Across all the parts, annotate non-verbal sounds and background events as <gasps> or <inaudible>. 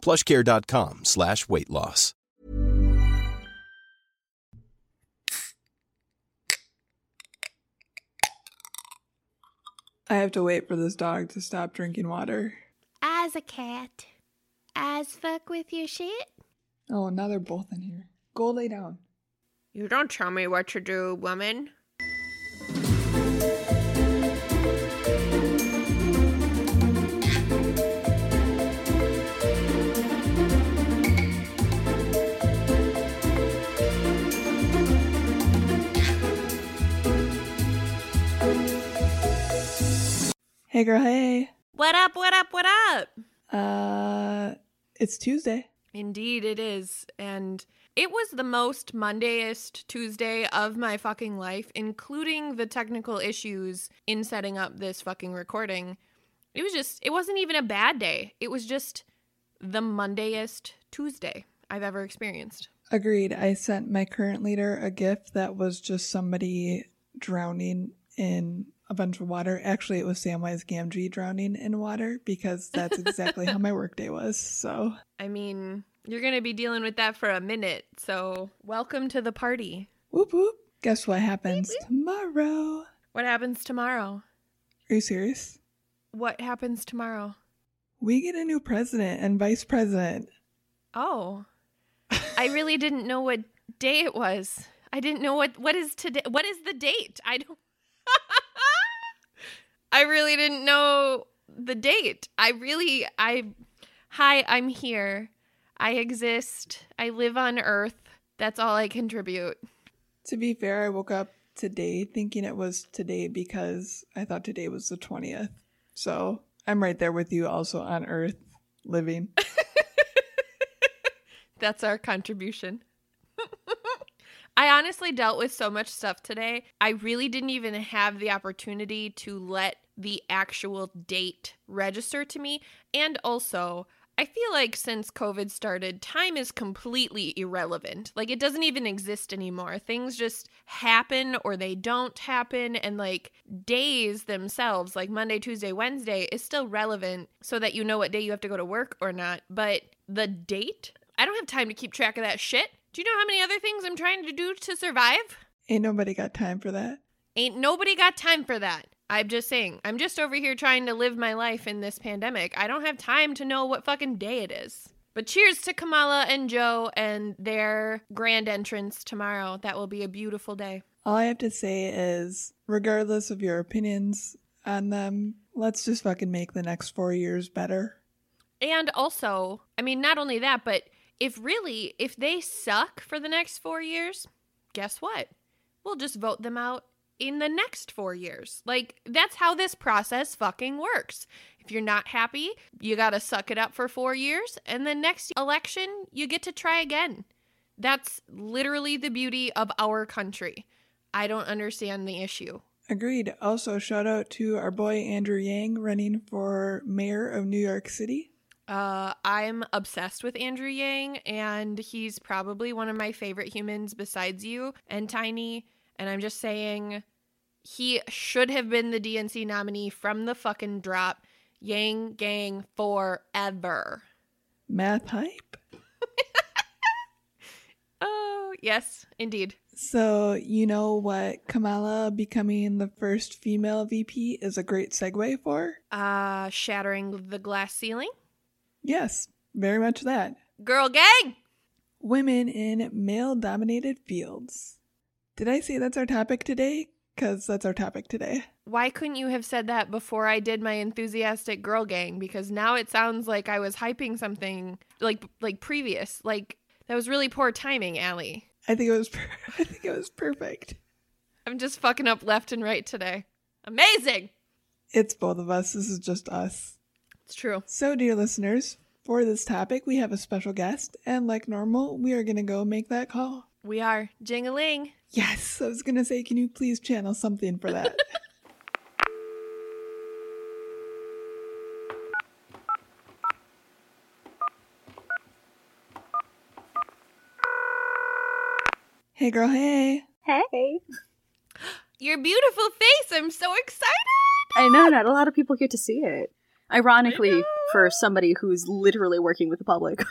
plushcare.com slash weight loss. I have to wait for this dog to stop drinking water. As a cat. As fuck with your shit. Oh, now they're both in here. Go lay down. You don't tell me what to do, woman. Hey girl, hey. What up, what up, what up? Uh it's Tuesday. Indeed, it is. And it was the most Mondayest Tuesday of my fucking life, including the technical issues in setting up this fucking recording. It was just, it wasn't even a bad day. It was just the Mondayest Tuesday I've ever experienced. Agreed. I sent my current leader a gift that was just somebody drowning in a bunch of water. Actually, it was Samwise Gamgee drowning in water because that's exactly how <laughs> my workday was. So, I mean, you're going to be dealing with that for a minute. So, welcome to the party. whoop whoop. Guess what happens tomorrow? What happens tomorrow? Are you serious? What happens tomorrow? We get a new president and vice president. Oh. I really didn't know what day it was. I didn't know what what is today what is the date? I don't <laughs> I really didn't know the date. I really I Hi, I'm here. I exist. I live on earth. That's all I contribute. To be fair, I woke up today thinking it was today because I thought today was the 20th. So I'm right there with you also on Earth living. <laughs> That's our contribution. <laughs> I honestly dealt with so much stuff today. I really didn't even have the opportunity to let the actual date register to me. And also, I feel like since COVID started, time is completely irrelevant. Like, it doesn't even exist anymore. Things just happen or they don't happen. And, like, days themselves, like Monday, Tuesday, Wednesday, is still relevant so that you know what day you have to go to work or not. But the date, I don't have time to keep track of that shit. Do you know how many other things I'm trying to do to survive? Ain't nobody got time for that. Ain't nobody got time for that. I'm just saying, I'm just over here trying to live my life in this pandemic. I don't have time to know what fucking day it is. But cheers to Kamala and Joe and their grand entrance tomorrow. That will be a beautiful day. All I have to say is, regardless of your opinions on them, let's just fucking make the next four years better. And also, I mean, not only that, but if really, if they suck for the next four years, guess what? We'll just vote them out in the next four years. Like, that's how this process fucking works. If you're not happy, you gotta suck it up for four years, and the next election, you get to try again. That's literally the beauty of our country. I don't understand the issue. Agreed. Also, shout out to our boy Andrew Yang running for mayor of New York City. Uh, I'm obsessed with Andrew Yang, and he's probably one of my favorite humans besides you and Tiny. And I'm just saying, he should have been the DNC nominee from the fucking drop. Yang Gang forever. Math hype. <laughs> Oh, yes, indeed. So, you know what Kamala becoming the first female VP is a great segue for? Uh, shattering the glass ceiling. Yes, very much that. Girl gang! Women in male dominated fields. Did I say that's our topic today? Because that's our topic today. Why couldn't you have said that before I did my enthusiastic girl gang? Because now it sounds like I was hyping something like like previous. Like that was really poor timing, Allie. I think it was. Per- <laughs> I think it was perfect. I'm just fucking up left and right today. Amazing. It's both of us. This is just us. It's true. So, dear listeners, For this topic, we have a special guest, and like normal, we are going to go make that call. We are jingling. Yes, I was going to say, can you please channel something for that? <laughs> hey, girl, hey. Hey. Your beautiful face. I'm so excited. I know, not a lot of people get to see it. Ironically, for somebody who's literally working with the public.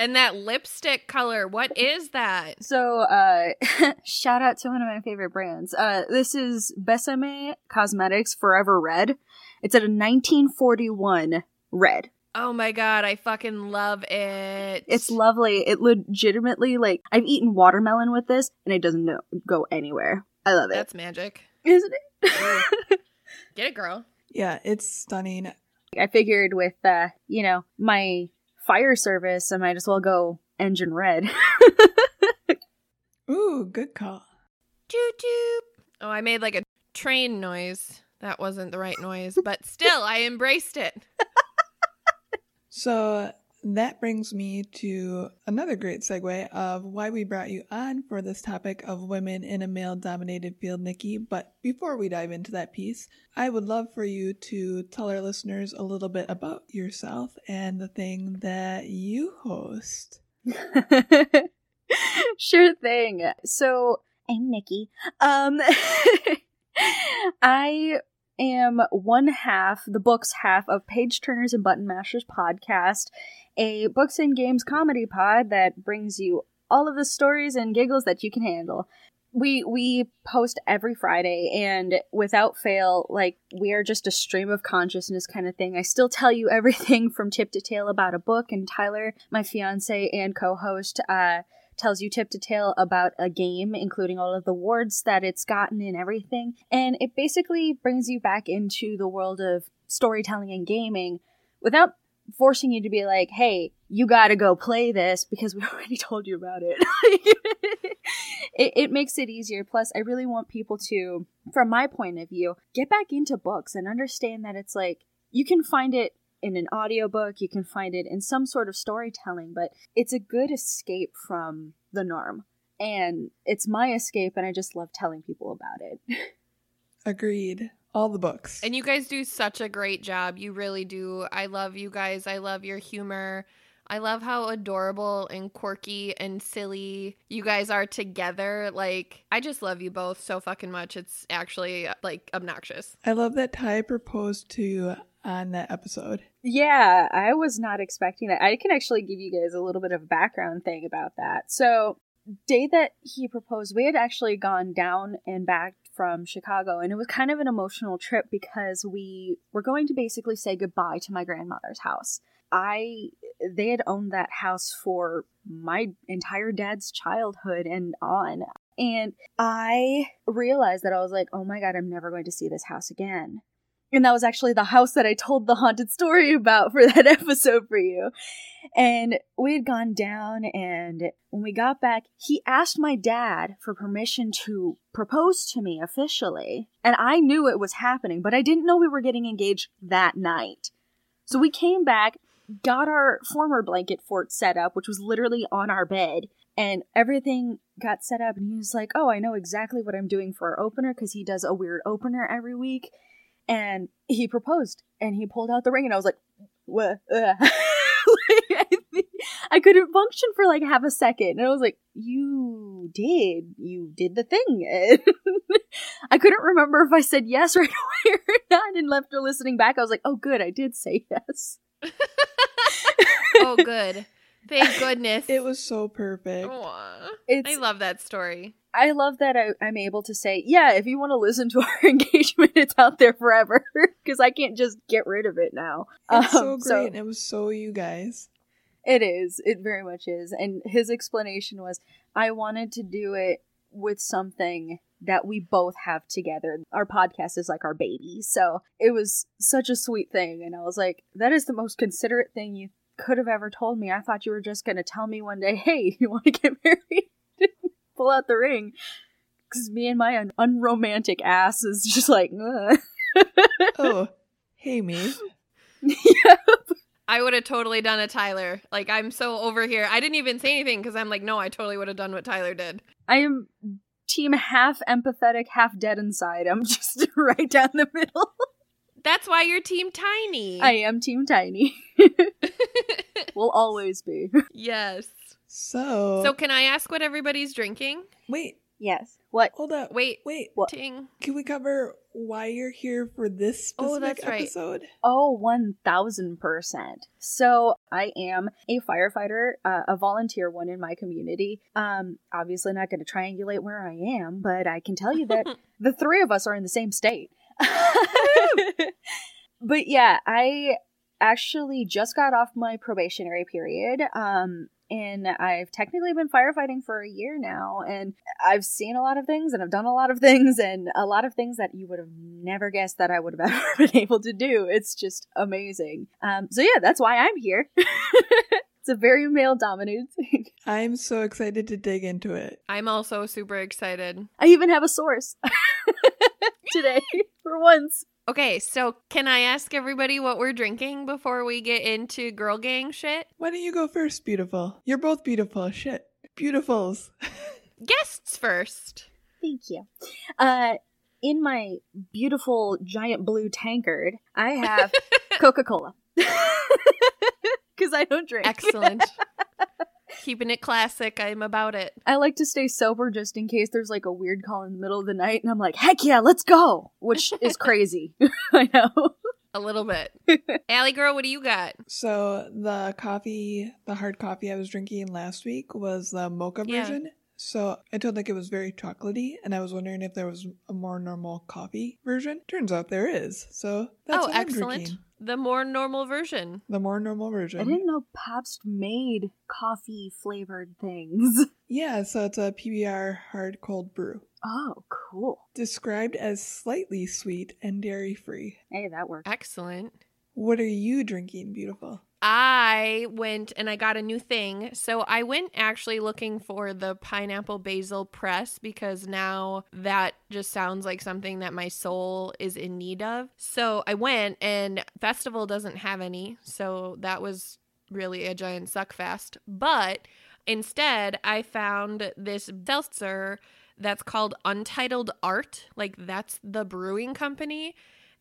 And that lipstick color, what is that? so, uh, <laughs> shout out to one of my favorite brands. Uh, this is Besame Cosmetics Forever Red. It's at a 1941 red. Oh my god, I fucking love it. It's lovely. It legitimately, like, I've eaten watermelon with this, and it doesn't go anywhere. I love it. That's magic. Isn't it? <laughs> Get it, girl. Yeah, it's stunning. I figured with uh, you know, my fire service, I might as well go engine red. <laughs> Ooh, good call. Choo choo. Oh, I made like a train noise. That wasn't the right noise, but still, I embraced it. <laughs> So that brings me to another great segue of why we brought you on for this topic of women in a male dominated field, Nikki. But before we dive into that piece, I would love for you to tell our listeners a little bit about yourself and the thing that you host. <laughs> sure thing. So I'm Nikki. Um <laughs> I am one half, the book's half of Page Turners and Button Mashers podcast, a books and games comedy pod that brings you all of the stories and giggles that you can handle. We we post every Friday and without fail, like we are just a stream of consciousness kind of thing. I still tell you <laughs> everything from tip to tail about a book, and Tyler, my fiance and co-host, uh, tells you tip to tail about a game, including all of the wards that it's gotten and everything. And it basically brings you back into the world of storytelling and gaming without forcing you to be like, hey, you gotta go play this because we <laughs> already told you about it. <laughs> it. It makes it easier. Plus, I really want people to, from my point of view, get back into books and understand that it's like you can find it in an audiobook, you can find it in some sort of storytelling, but it's a good escape from the norm. And it's my escape, and I just love telling people about it. <laughs> Agreed. All the books. And you guys do such a great job. You really do. I love you guys. I love your humor. I love how adorable and quirky and silly you guys are together. Like, I just love you both so fucking much. It's actually uh, like obnoxious. I love that Ty proposed to you on that episode. Yeah, I was not expecting that. I can actually give you guys a little bit of a background thing about that. So, day that he proposed, we had actually gone down and back from Chicago, and it was kind of an emotional trip because we were going to basically say goodbye to my grandmother's house. I they had owned that house for my entire dad's childhood and on. And I realized that I was like, "Oh my god, I'm never going to see this house again." And that was actually the house that I told the haunted story about for <laughs> that episode for you. And we had gone down, and when we got back, he asked my dad for permission to propose to me officially. And I knew it was happening, but I didn't know we were getting engaged that night. So we came back, got our former blanket fort set up, which was literally on our bed, and everything got set up. And he was like, Oh, I know exactly what I'm doing for our opener because he does a weird opener every week and he proposed and he pulled out the ring and i was like what? <laughs> I couldn't function for like half a second and i was like you did. You did the thing. <laughs> I couldn't remember if i said yes <laughs> right away or not and left her listening back. I was like oh good i did say yes. Oh good. Thank goodness. It was so perfect. Aw. it's I love that story. I love that I, I'm able to say, yeah, if you want to listen to our <laughs> engagement, it's out there forever <laughs> because I can't just get rid of it now. It's so Um, great. and it was so you guys. It is. It very much is. And his explanation was, I wanted to do it with something that we both have together. Our podcast is like our baby. So it was such a sweet thing. And I was like, that is the most considerate thing you could have ever told me. I thought you were just going to tell me one day, hey, <laughs> you want to get married? Pull out the ring. Because me and my un- unromantic ass is just like, Ugh. <laughs> Oh, hey me. yeah. I would have totally done a Tyler. Like I'm so over here. I didn't even say anything because I'm like, no, I totally would have done what Tyler did. I am team half empathetic, half dead inside. I'm <laughs> just right down the middle. That's why you're team tiny. I am team tiny. <laughs> Will always be. yes. So, So can I ask what everybody's drinking? wait, Yes. What? hold up. Wait. Wait, What? Ting. can we cover why you're here for this specific Oh, that's episode? Oh, 1000%. So, I am a firefighter, uh, a volunteer one in my community. Um, obviously not going to triangulate where I am, but I can tell you that <laughs> the three of us are in the same state. <laughs> but yeah, I actually just got off my probationary period. Um, and I've technically been firefighting for a year now, and I've seen a lot of things, and I've done a lot of <laughs> things, and a lot of things that you would have never guessed that I would have <laughs> ever been able to do. It's just amazing. Um, so yeah, that's why I'm here. <laughs> it's a very male dominated thing. I'm so excited to dig into it. I'm also super excited. I even have a source today for once. Okay, so can I ask everybody what we're drinking before we get into girl gang shit? Why don't you go first, beautiful? You're both beautiful. Shit. Beautifuls. <laughs> Guests first. Thank you. Uh, in my beautiful giant blue tankard, I have <laughs> Coca Cola. Because <laughs> I don't drink. Excellent. Keeping it classic. I'm about it. I like to stay sober just in case there's like a weird call in the middle of the night, and I'm like, heck yeah, let's go! Which <laughs> is crazy. <laughs> I know. A little bit. <laughs> Allie girl, what do you got? So the coffee, the hard coffee I was drinking last week was the mocha Yeah. version. So I told like it was very chocolatey, and I was wondering if there was a more normal coffee version. Turns out there is. So that's oh, what I'm excellent. Drinking. The more normal version. The more normal version. I didn't know Pabst made coffee flavored things. <laughs> Yeah, so it's a PBR hard cold brew. Oh, cool. Described as slightly sweet and dairy free. Hey, that works. Excellent. What are you drinking, beautiful? I went and I got a new thing. So I went actually looking for the pineapple basil press because now that just sounds like something that my soul is in need of. So I went and Festival doesn't have any. So that was really a giant suck fest. But instead, I found this seltzer that's called Untitled Art. Like that's the brewing company.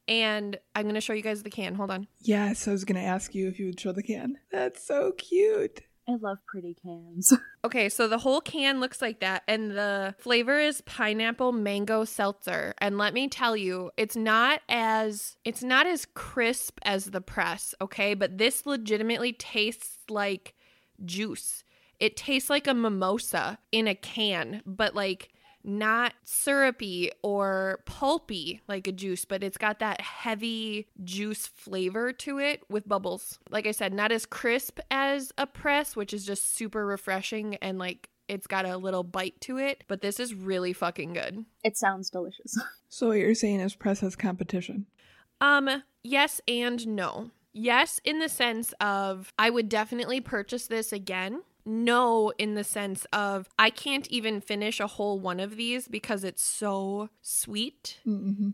And I'm going to show you guys the can. Hold on. Yes, I was gonna ask you if you would show the can. That's so cute. I love pretty cans. <laughs> Okay, so the whole can looks like that, and the flavor is pineapple mango seltzer. And let me tell you, it's not as it's not as crisp as the press, okay? But this legitimately tastes like juice. It tastes like a mimosa in a can, but like not syrupy or pulpy like a juice, but it's got that heavy juice flavor to it with bubbles. Like I said, not as crisp as a press, which is just super refreshing and like it's got a little bite to it, but this is really fucking good. it sounds delicious. <laughs> So what you're saying is press has competition. Um, yes and no. Yes, in the sense of I would definitely purchase this again. No, in the sense of I can't even finish a whole one of these because it's so sweet. Mm-hmm.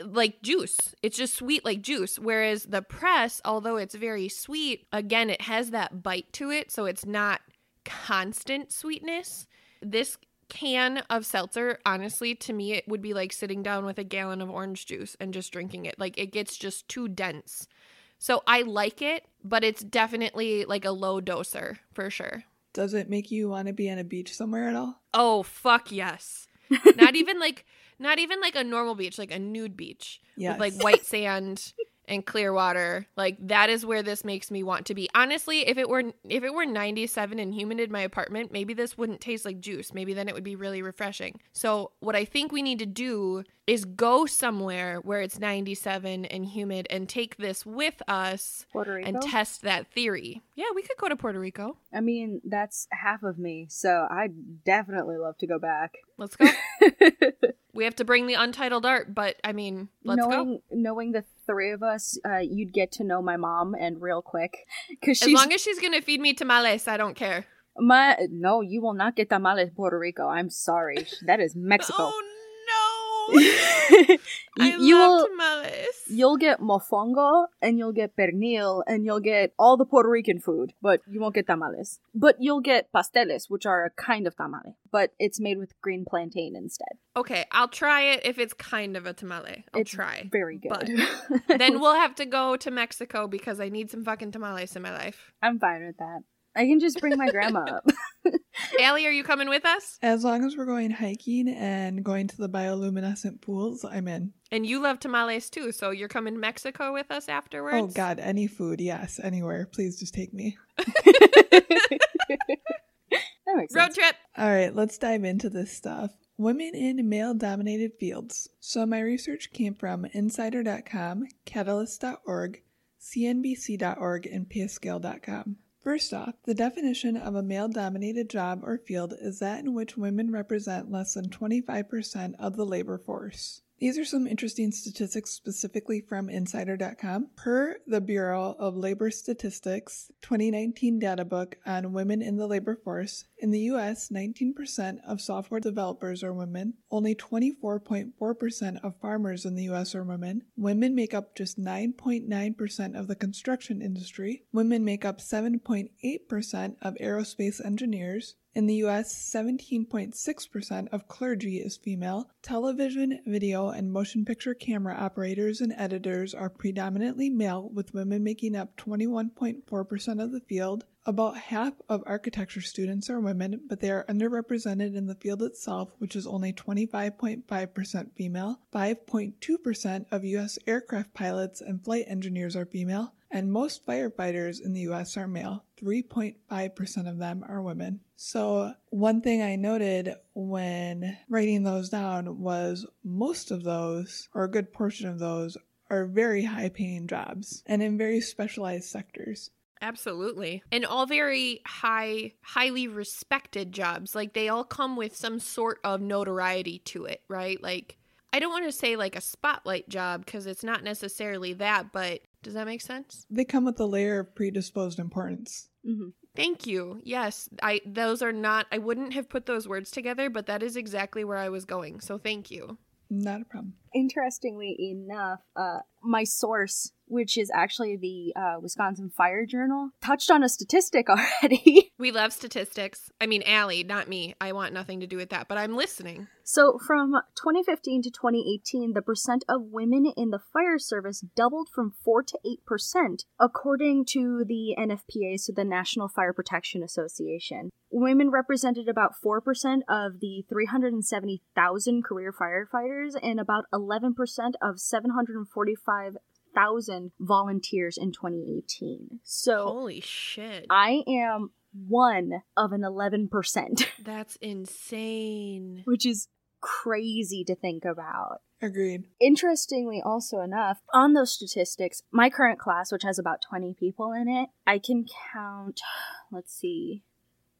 like juice. It's just sweet like juice. Whereas the press, although it's very sweet, again, it has that bite to it. So it's not constant sweetness. This can of seltzer, honestly, to me, it would be like sitting down with a gallon of orange juice and just drinking it. Like it gets just too dense. So I like it, but it's definitely like a low doser for sure. Does it make you want to be on a beach somewhere at all? Oh, fuck yes. <laughs> not even like not even like a normal beach, like a nude beach Yes. with like white <laughs> sand and clear water. Like that is where this makes me want to be. Honestly, if it were if it were 97 and humid in my apartment, maybe this wouldn't taste like juice. Maybe then it would be really refreshing. So, what I think we need to do is go somewhere where it's 97 and humid and take this with us and test that theory. Yeah, we could go to Puerto Rico. I mean, that's half of me, so I'd definitely love to go back. Let's go. <laughs> we have to bring the untitled art, but I mean, let's knowing go. knowing the three of us, uh, you'd get to know my mom and real quick because As long as she's gonna feed me tamales, I don't care. my no. You will not get tamales Puerto Rico. I'm sorry, that is <laughs> Mexico. Oh <laughs> I you love will tamales. you'll get mofongo and you'll get pernil and you'll get all the Puerto Rican food, but you won't get tamales. But you'll get pasteles, which are a kind of tamale, but it's made with green plantain instead. Okay, I'll try it if it's kind of a tamale. I'll it's try. Very but good. <laughs> then we'll have to go to Mexico because I need some fucking tamales in my life. I'm fine with that. I can just bring my grandma up. <laughs> Allie, are you coming with us? As long as we're going hiking and going to the bioluminescent pools, I'm in. And you love tamales too, so you're coming to Mexico with us afterwards? Oh God, any food, yes, anywhere. Please just take me. <laughs> that makes Road sense. trip. All right, let's dive into this stuff. Women in male dominated fields. So, my research came from Insider.com, Catalyst.org, CNBC.org, and Payscale.com. First off, the definition of a male dominated job or field is that in which women represent less than 25% of the labor force. These are some interesting statistics specifically from Insider.com. Per the Bureau of Labor Statistics 2019 data book on women in the labor force, in the US, 19% of software developers are women. Only 24.4% of farmers in the US are women. Women make up just 9.9% of the construction industry. Women make up 7.8% of aerospace engineers. In the US, 17.6% of clergy is female. Television, video, and motion picture camera operators and editors are predominantly male, with women making up 21.4% of the field. About half of architecture students are women, but they are underrepresented in the field itself, which is only 25.5% female. 5.2% of U.S. aircraft pilots and flight engineers are female, and most firefighters in the US are male. 3.5% of them are women. So, one thing I noted when writing those down was most of those, or a good portion of those, are very high paying jobs and in very specialized sectors. Absolutely. And all very high, highly respected jobs. Like they all come with some sort of notoriety to it, right? Like, I don't want to say like a spotlight job because it's not necessarily that, but does that make sense? They come with a layer of predisposed importance. hmm Thank you. Yes, I those are not I wouldn't have put those words together, but that is exactly where I was going. So thank you. Not a problem. Interestingly enough, uh, my source, which is actually the uh, Wisconsin Fire Journal, touched on a statistic <laughs> already. We love statistics. I mean, Allie, not me. I want nothing to do with that, but I'm listening. So, from 2015 to 2018, the percent of women in the fire service doubled from 4 to 8%, according to the NFPA, so the National Fire Protection Association. Women represented about 4% of the 370,000 career firefighters and about 11% of 745,000 volunteers in 2018. So, Holy shit. I am one of an 11%, <laughs> That's insane. which is crazy to think about. Agreed. Interestingly, also enough, on those statistics, my current class, which has about 20 people in it, I can count, let's see,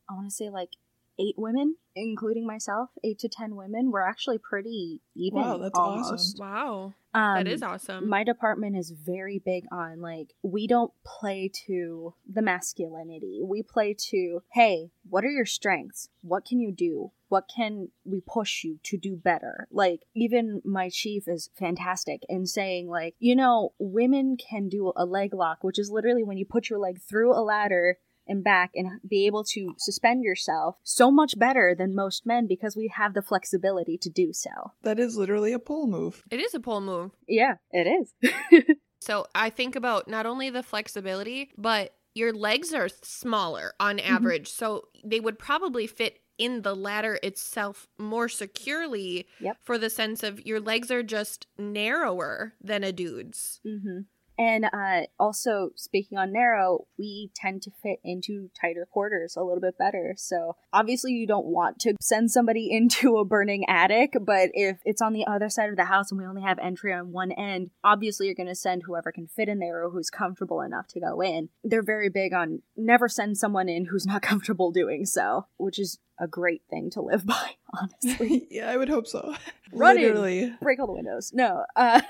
I want to say like eight women, including myself, eight to 10 women. We're actually pretty even. Wow, that's almost. awesome. Wow. Um, that is awesome. My department is very big on like we don't play to the masculinity. We play to, hey, what are your strengths? What can you do? What can we push you to do better? Like even my chief is fantastic in saying like, you know, women can do a leg lock, which is literally when you put your leg through a ladder and back and be able to suspend yourself so much better than most men because we have the flexibility to do so. That is literally a pole move. it is a pole move. Yeah, it is. <laughs> So I think about not only the flexibility, but your legs are smaller on average. So they would probably fit in the ladder itself more securely Yep. for the sense of your legs are just narrower than a dude's. hmm And uh, also, speaking on narrow, we tend to fit into tighter quarters a little bit better. So, obviously, you don't want to send somebody <laughs> into a burning attic, but if it's on the other side of the house and we only have entry on one end, obviously, you're going to send whoever can fit in there or who's comfortable enough to go in. They're very big on never send someone in who's not <laughs> comfortable doing so, which is a great thing to live <laughs> by, honestly. <laughs> yeah, I would hope so. <laughs> Run in. Literally. break all the windows. No. Uh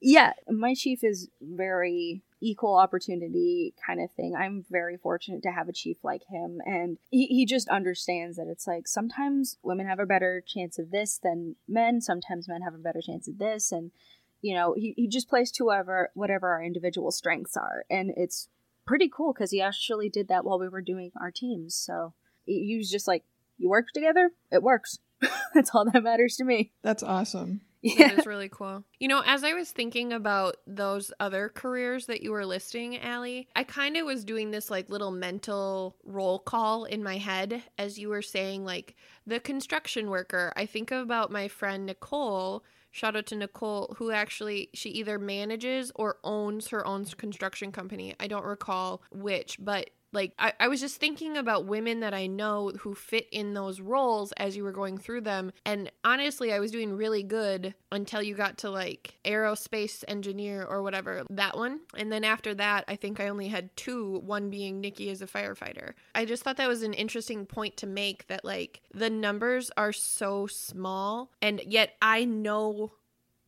yeah, my chief is very equal opportunity kind of thing. I'm very fortunate to have a chief like him, and he, he just understands that it's like sometimes women have a better chance of this than men, sometimes men have a better chance of this, and you know, he, he just plays to whatever, whatever our individual strengths are, and it's pretty cool because he actually did that while we were doing our teams. So he was just like, "You work together, it works." <laughs> That's all that matters to me. That's awesome. Yeah. That is really cool. You know, as I was thinking about those other careers that you were listing, Allie, I kind of was doing this like little mental roll call in my head as you were saying, like the construction worker. I think about my friend Nicole. Shout out to Nicole, who actually she either manages or owns her own construction company. I don't recall which, but like I, I was just thinking about women that I know who fit in those roles as you were going through them. And honestly, I was doing really good until you got to like aerospace engineer or whatever, that one. And then after that, I think I only had two, one being Nikki as a firefighter. I just thought that was an interesting point to make that like the numbers are so small and yet I know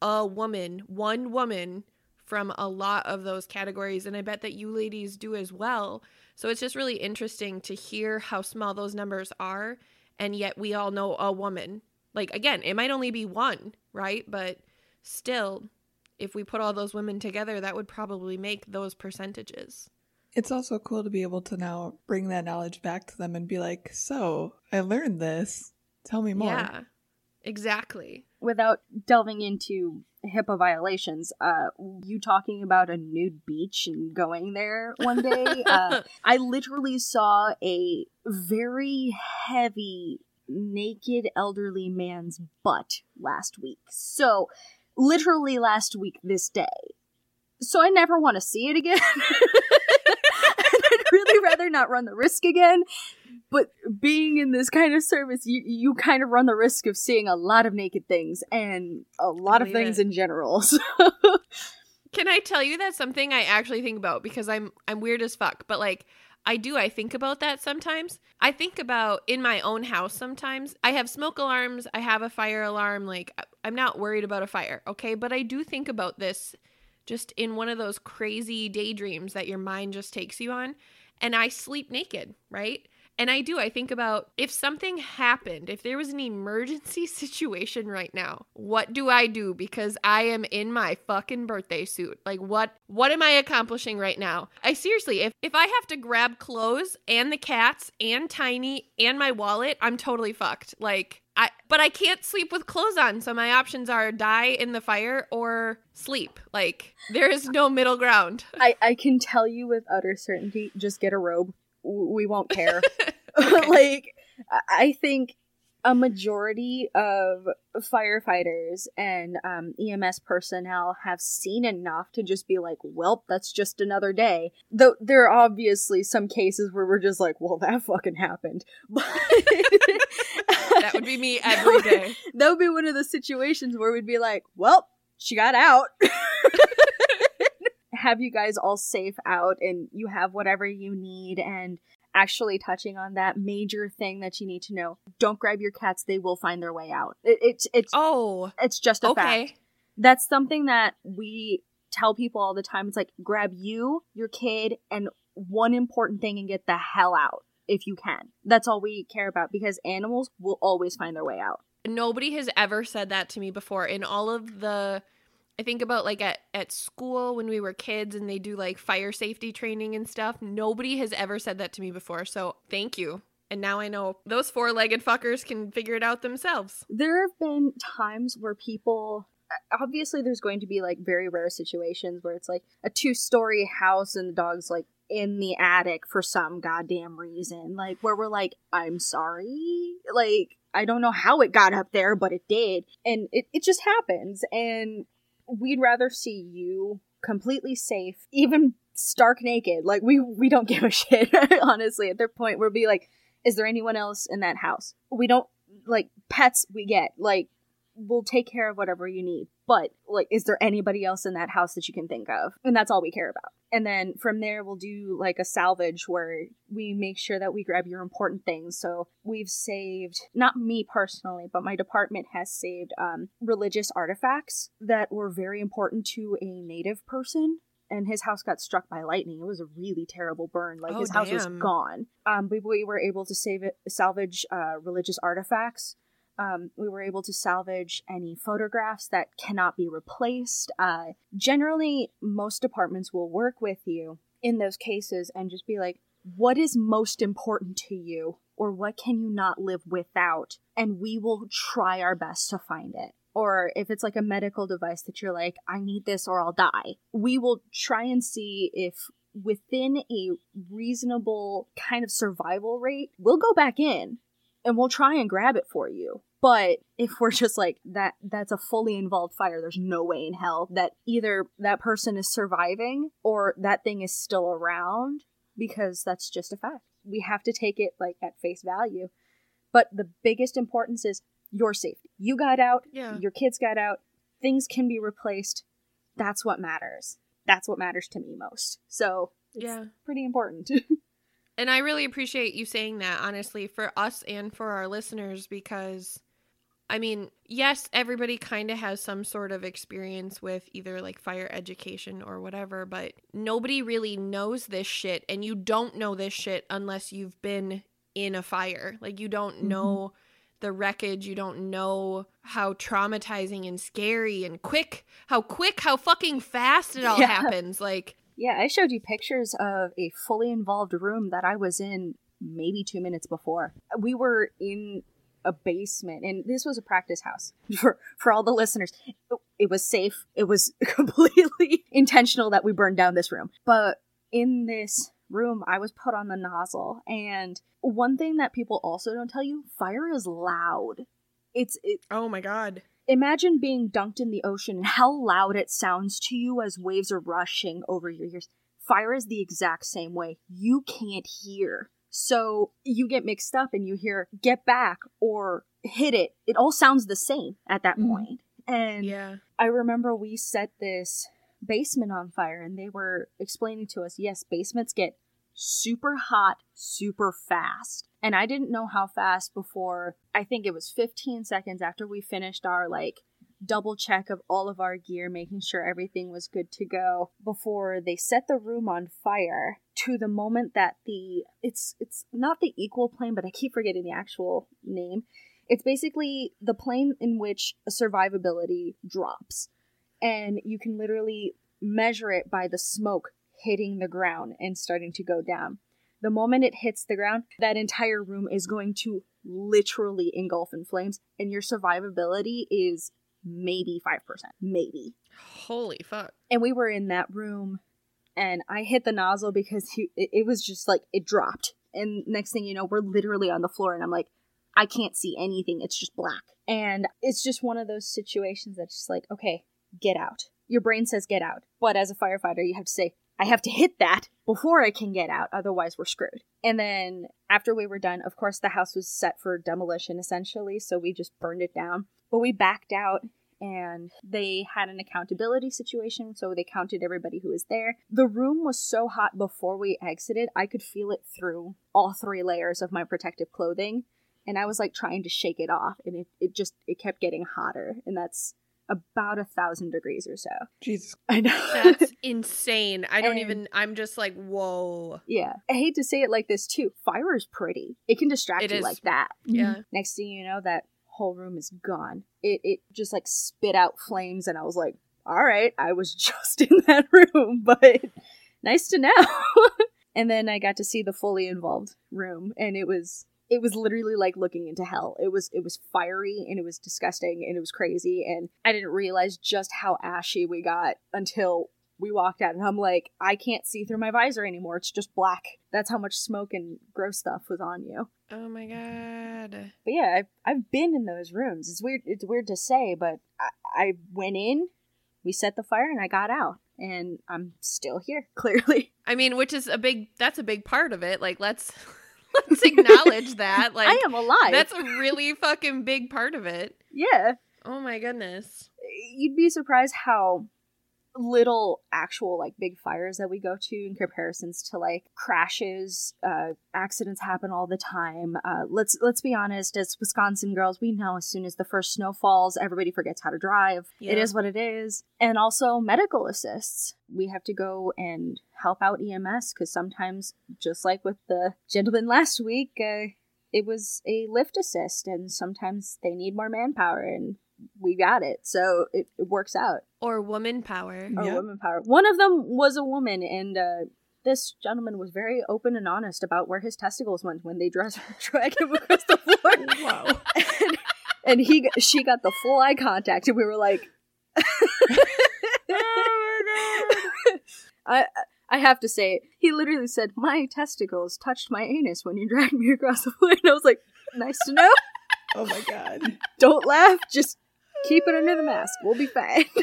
a woman, one woman from a lot of those categories and I bet that you ladies do as well so it's just really interesting to hear how small those numbers are. And yet we all know a woman. Like, again, it might only be one, right? But still, if we put all those women together, that would probably make those percentages. It's also cool to be able to now bring that knowledge back to them and be like, so I learned this. Tell me more. Yeah, exactly. Without delving into HIPAA violations. Uh, you talking about a nude beach and going there one day? <laughs> uh, I literally saw a very heavy naked elderly man's butt last week. So, literally last week this day. So I never want to see it again. <laughs> Rather not run the risk again but being in this kind of service, you you kind of run the risk of seeing a lot of naked things and a lot of things it. in general. <laughs> So. Can I tell you that's something I actually think about because I'm I'm weird as fuck, but like I do I think about that sometimes. I think about in my own house sometimes. I have smoke alarms, I have a fire alarm, like I'm not worried about a fire, okay? But I do think about this just in one of those crazy daydreams that your mind just takes you on and I sleep naked, right? And I do. I think about if something happened, if there was an emergency <laughs> situation right now, what do I do because I am in my fucking birthday suit? Like what what am I accomplishing right now? I seriously, if if I have to grab clothes and the cats and Tiny and my wallet, I'm totally fucked. Like I but I can't sleep with clothes on, so my options are die in the fire or sleep. Like there is no middle ground. I I can tell you with utter certainty, just get a robe we won't care. <laughs> <laughs> like, I think a majority of firefighters and um, EMS personnel have seen enough to just be like, well, that's just another day. Though there are obviously some cases where we're just like, well, that fucking happened. <laughs> that would be me every day. That would be one of the situations where we'd be like, well, she got out. Have you guys all safe out and you have whatever you need and actually touching on that major thing that you need to know don't grab your cats. They will find their way out. It, it's it's oh it's just a okay. fact. That's something that we tell people all the time. It's like grab you your kid and one important thing and get the hell out if you can. That's all we care about because animals will always find their way out. Nobody has ever said that to me before. In all of the I think about like at, at school when we were kids and they do like fire safety training and stuff. Nobody has ever said that to me before. So thank you. And now I know those four legged fuckers can figure it out themselves. There have been times where people obviously there's going to be like very rare situations where it's like a two story house and the dog's like in the attic for some goddamn reason. Like where we're like, I'm sorry. Like I don't know how it got up there, but it did. And it, it just happens. And we'd rather see you completely safe, even stark naked. Like we we don't <laughs> give a shit, honestly. At their point, we'll be like, is there anyone else in that house? We don't like pets we get. Like we'll take care of whatever you need. But like, is there anybody else in that house that you can think of? And that's all we care about. And then from there, we'll do like a salvage where we make sure that we grab your important things. So we've saved, not me personally, but my department has saved um, religious artifacts that were very important to a native person and his house got struck by lightning. It was a really terrible burn. Like Oh, his house was gone. Um, we, we were able to save it, salvage uh, religious artifacts. Um, we were able to salvage any photographs that cannot be replaced. Uh, generally, most departments will work with you in those cases and just be like, what is most important to you? Or what can you not live without? And we will try our best to find it. Or if it's like a medical device that you're like, I need this or I'll die, we will try and see if within a reasonable kind of survival rate, we'll go back in and we'll try and grab it for you. But if we're just like that that's a fully involved fire, there's no way in hell that either that person is surviving or that thing is still around because that's just a fact. We have to take it like at face value. But the biggest importance is your safety. You got out, Yeah. your kids got out, things can be replaced. That's what matters. That's what matters to me most. So, it's Yeah. pretty important. <laughs> And I really appreciate you saying that, honestly, for us and for our listeners, because I mean, yes, everybody kind of has some sort of experience with either like fire education or whatever, but nobody really knows this shit. And you don't know this shit unless you've been in a fire. Like, you don't Mhm. know the wreckage, you don't know how traumatizing and scary and quick, how quick, how fucking fast it all <laughs> Yeah. happens. Like, Yeah, I showed you pictures of a fully involved room that I was in maybe two minutes before. We were in a basement, and this was a practice house <laughs> for for all the listeners. It was safe. It was <laughs> completely intentional that we burned down this room. But in this room, I was put on the nozzle, and one thing that people also don't tell you: fire is loud. It's it, oh my God. Imagine being dunked in the ocean and how loud it sounds to you as waves are rushing over your ears. Fire is the exact same way. You can't hear. So you get mixed up and you hear get back or hit it. It all sounds the same at that Mhm. point. And Yeah. I remember we set this basement on fire and they were explaining to us yes, basements get super hot super fast. And I didn't know how fast before I think it was 15 seconds after we finished our like double check of all of our gear, making sure everything was good to go before they set the room on fire to the moment that the it's it's not the equal plane, but I keep forgetting the actual name. It's basically the plane in which survivability drops. And you can literally measure it by the smoke hitting the ground and starting to go down. The moment it hits the ground, that entire room is going to literally engulf in flames, and your survivability is maybe 5%. Maybe. Holy fuck. And we were in that room, and I hit the nozzle because he, it, it was just like it dropped. And next thing you know, we're literally on the floor, and I'm like, I can't see anything. It's just black. And it's just one of those situations that's just like, okay, get out. Your brain says get out. But as a firefighter, you have to say, I have to hit that before I can get out, otherwise, we're screwed. And then after we were done, of course, the house was set for demolition essentially, so we just burned it down. But we backed out and they had an accountability situation, so they counted everybody who was there. The room was so hot before we exited, I could feel it through all three layers of my protective clothing. And I was like trying to shake it off, and it, it just it kept getting hotter, and that's about a thousand degrees or so. Jesus. I know. That's <laughs> insane. I don't And- even, I'm just like, whoa. Yeah. I hate to say it like this too. Fire is pretty. It can distract It you is. like that. Yeah. Mm-hmm. Next thing you know, that whole room is gone. It it just like spit out flames and I was like, all right, I was <laughs> just in that room, <laughs> but nice to know. and then I got to see the fully involved room and it was it was literally like looking into hell. It was it was fiery and it was disgusting and it was crazy and I didn't realize just how ashy we got until we walked out and I'm like, I can't see through my visor anymore. It's just black. That's how much smoke and gross stuff was on you. Oh my god. But yeah, I've, I've been in those rooms. It's weird. It's weird to say, but I, I went in, we set the fire, and I got out, and I'm still here. <laughs> Clearly, I mean, which is a big, that's a big part of it. Like, let's, <laughs> let's acknowledge that. Like, I am alive. that's a really fucking big part of it. yeah. Oh my goodness. You'd be surprised how little actual like big fires that we go to in comparisons to like crashes uh accidents happen all the time. Uh let's let's be honest as wisconsin girls we know as soon as the first snow falls everybody forgets how to drive. It Yeah. is what it is. And also medical assists. We have to go and help out ems because sometimes just like with the gentleman <laughs> last week uh it was a lift assist and sometimes they need more manpower and we got it so it, it works out Or woman power. or Yep. women power. One of them was a woman, and uh, this gentleman was very open and honest about where his testicles went when they dress drag him across the floor. Wow. and, <laughs> and he, g- she got the full eye contact, and we were like, oh <laughs> I, I have to say, he literally said, "My testicles touched my anus when you dragged me across the floor," and I was like, "Nice to know. Oh my god. Don't laugh. Just keep it under the mask. We'll be fine." <laughs>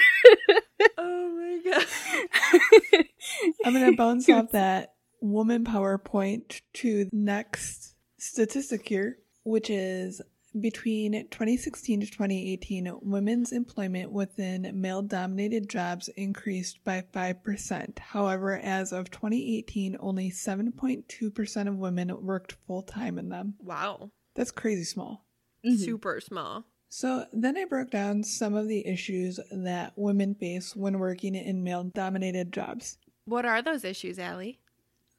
Oh my god. <laughs> I'm gonna bounce off <laughs> that woman power point to the next statistic here, which is between 2016 to 2018, women's employment within male dominated jobs increased by 5%. However, as of 2018, only 7.2% of women worked full time in them. Wow. That's crazy small. Mhm. Super small. So then I broke down some of the issues that women face when working in male dominated jobs. What are those issues, Allie?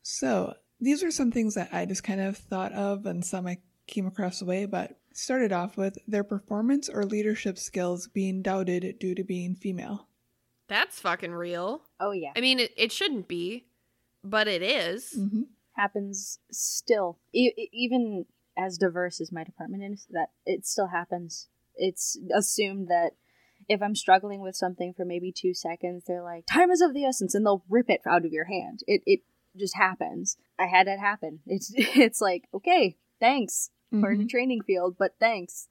So these are some things that I just kind of thought of and some I came across the way, but started off with their performance or leadership skills being doubted due to being female. That's fucking real. Oh yeah. I mean, it, it shouldn't be, but it is. hmm happens still e- even as diverse as my department is that it still happens it's assumed that if i'm struggling with something for maybe two seconds they're like time is of the essence and they'll rip it out of your hand. It, it just happens. I had it happen. <laughs> It's it's like okay thanks we're in a training field but thanks.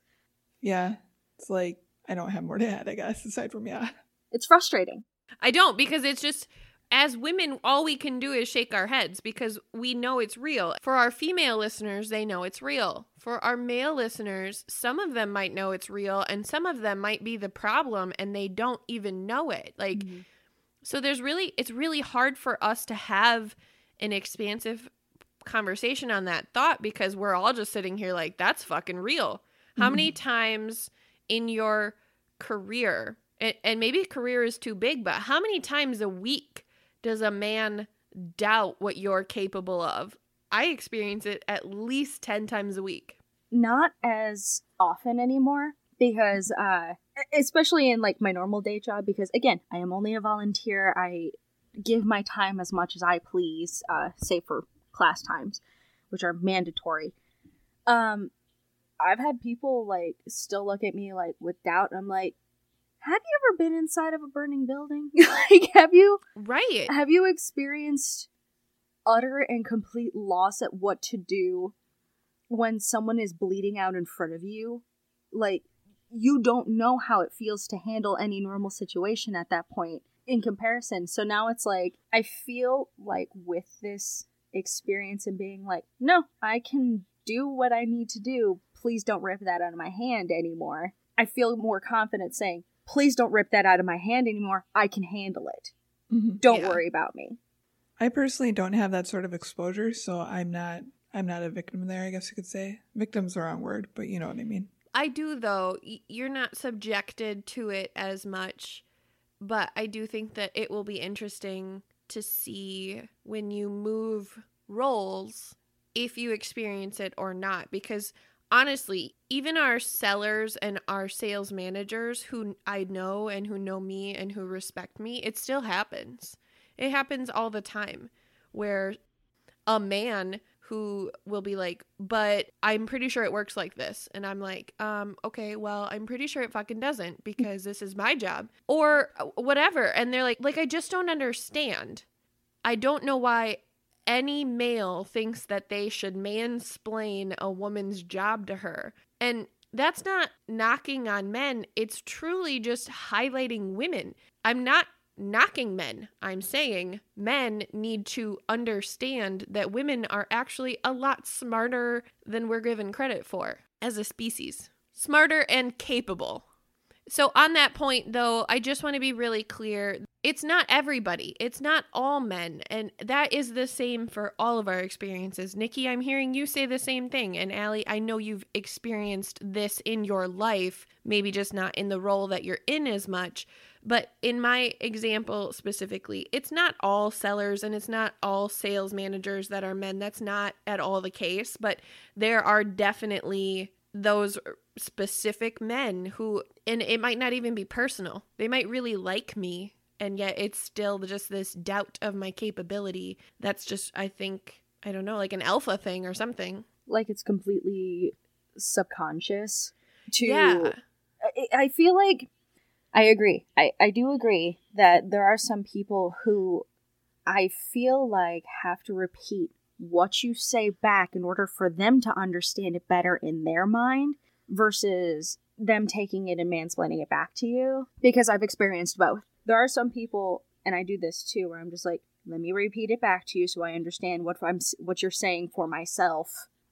Yeah, it's like I don't have more to add, I guess, aside from yeah. it's frustrating. I don't because it's just as women, all we can do is shake our heads because we know it's real. For our female listeners, they know it's real. For our male listeners, some of them might know it's real and some of them might be the problem and they don't even know it. Like, mm-hmm. so there's really, it's really hard for us to have an expansive conversation on that thought because we're all just sitting here like, that's fucking real. How many mm-hmm. times in your career, and, and maybe career is too big, but how many times a week does a man doubt what you're capable of? I experience it at least 10 times a week. not as often anymore because uh especially in like my normal day job because again i am only a volunteer i give my time as much as i please uh save for class times which are mandatory um i've had people like still look at me like with doubt i'm like have you ever been inside of a burning building <laughs> like have you Right. have you experienced utter and complete loss at what to do when someone is bleeding out in front of you? Like, you don't know how it feels to handle any normal situation at that point in comparison. So now it's like, I feel like with this experience and being like, no, I can do what I need to do. Please don't rip that out of my hand anymore. I feel more confident saying, please don't rip that out of my hand anymore. I can handle it. Mhm. Don't Yeah. worry about me. I personally don't have that sort of exposure, so I'm not I'm not a victim there, I guess you could say. Victim's the wrong word, but you know what I mean. I do, though. You're not subjected to it as much, but I do think that it will be interesting to see when you move roles if you experience it or not. Because honestly, even our sellers and our sales managers who I know and who know me and who respect me, it still happens. It happens all the time where a man who will be like, but I'm pretty sure it works like this. And I'm like, um, okay, well, I'm pretty sure it fucking doesn't because this is my job or whatever. And they're like, like, I just don't understand. I don't know why any male thinks that they should mansplain a woman's job to her. And that's not knocking on men, it's truly just highlighting women. I'm not knocking men. I'm saying men need to understand that women are actually a lot smarter than we're given credit for as a species. Smarter and capable. So, on that point, though, I just want to be really clear. It's not everybody, it's not all men. And that is the same for all of our experiences. Nikki, I'm hearing you say the same thing. And Allie, I know you've experienced this in your life, maybe just not in the role that you're in as much. But in my example specifically, it's not all sellers and it's not all sales managers that are men. That's not at all the case. But there are definitely those specific men who, and it might not even be personal, they might really like me. And yet it's still just this doubt of my capability. That's just, I think, I don't know, like an alpha thing or something. Like it's completely subconscious to. Yeah. I, I feel like I agree. I, I do agree that there are some people who I feel like have to repeat what you say back in order for them to understand it better in their mind versus them taking it and mansplaining it back to you because I've experienced both. There are some people and I do this too where I'm just like let me repeat it back to you so I understand what I'm what you're saying for myself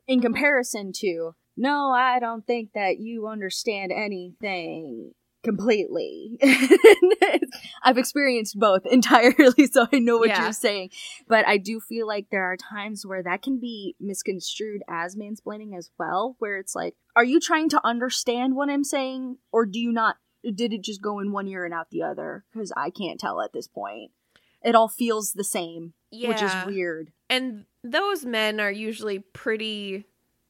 in comparison to no, I don't think that you understand anything completely. <laughs> I've experienced both <laughs> entirely, so I know what Yeah. you're saying. But I do feel like there are times where that can be misconstrued as mansplaining as well, where it's like, are you trying to understand what I'm saying, or do you not? Did it just go in one ear and out the other? Because I can't tell at this point. It all feels the same, which is weird. And those men are usually pretty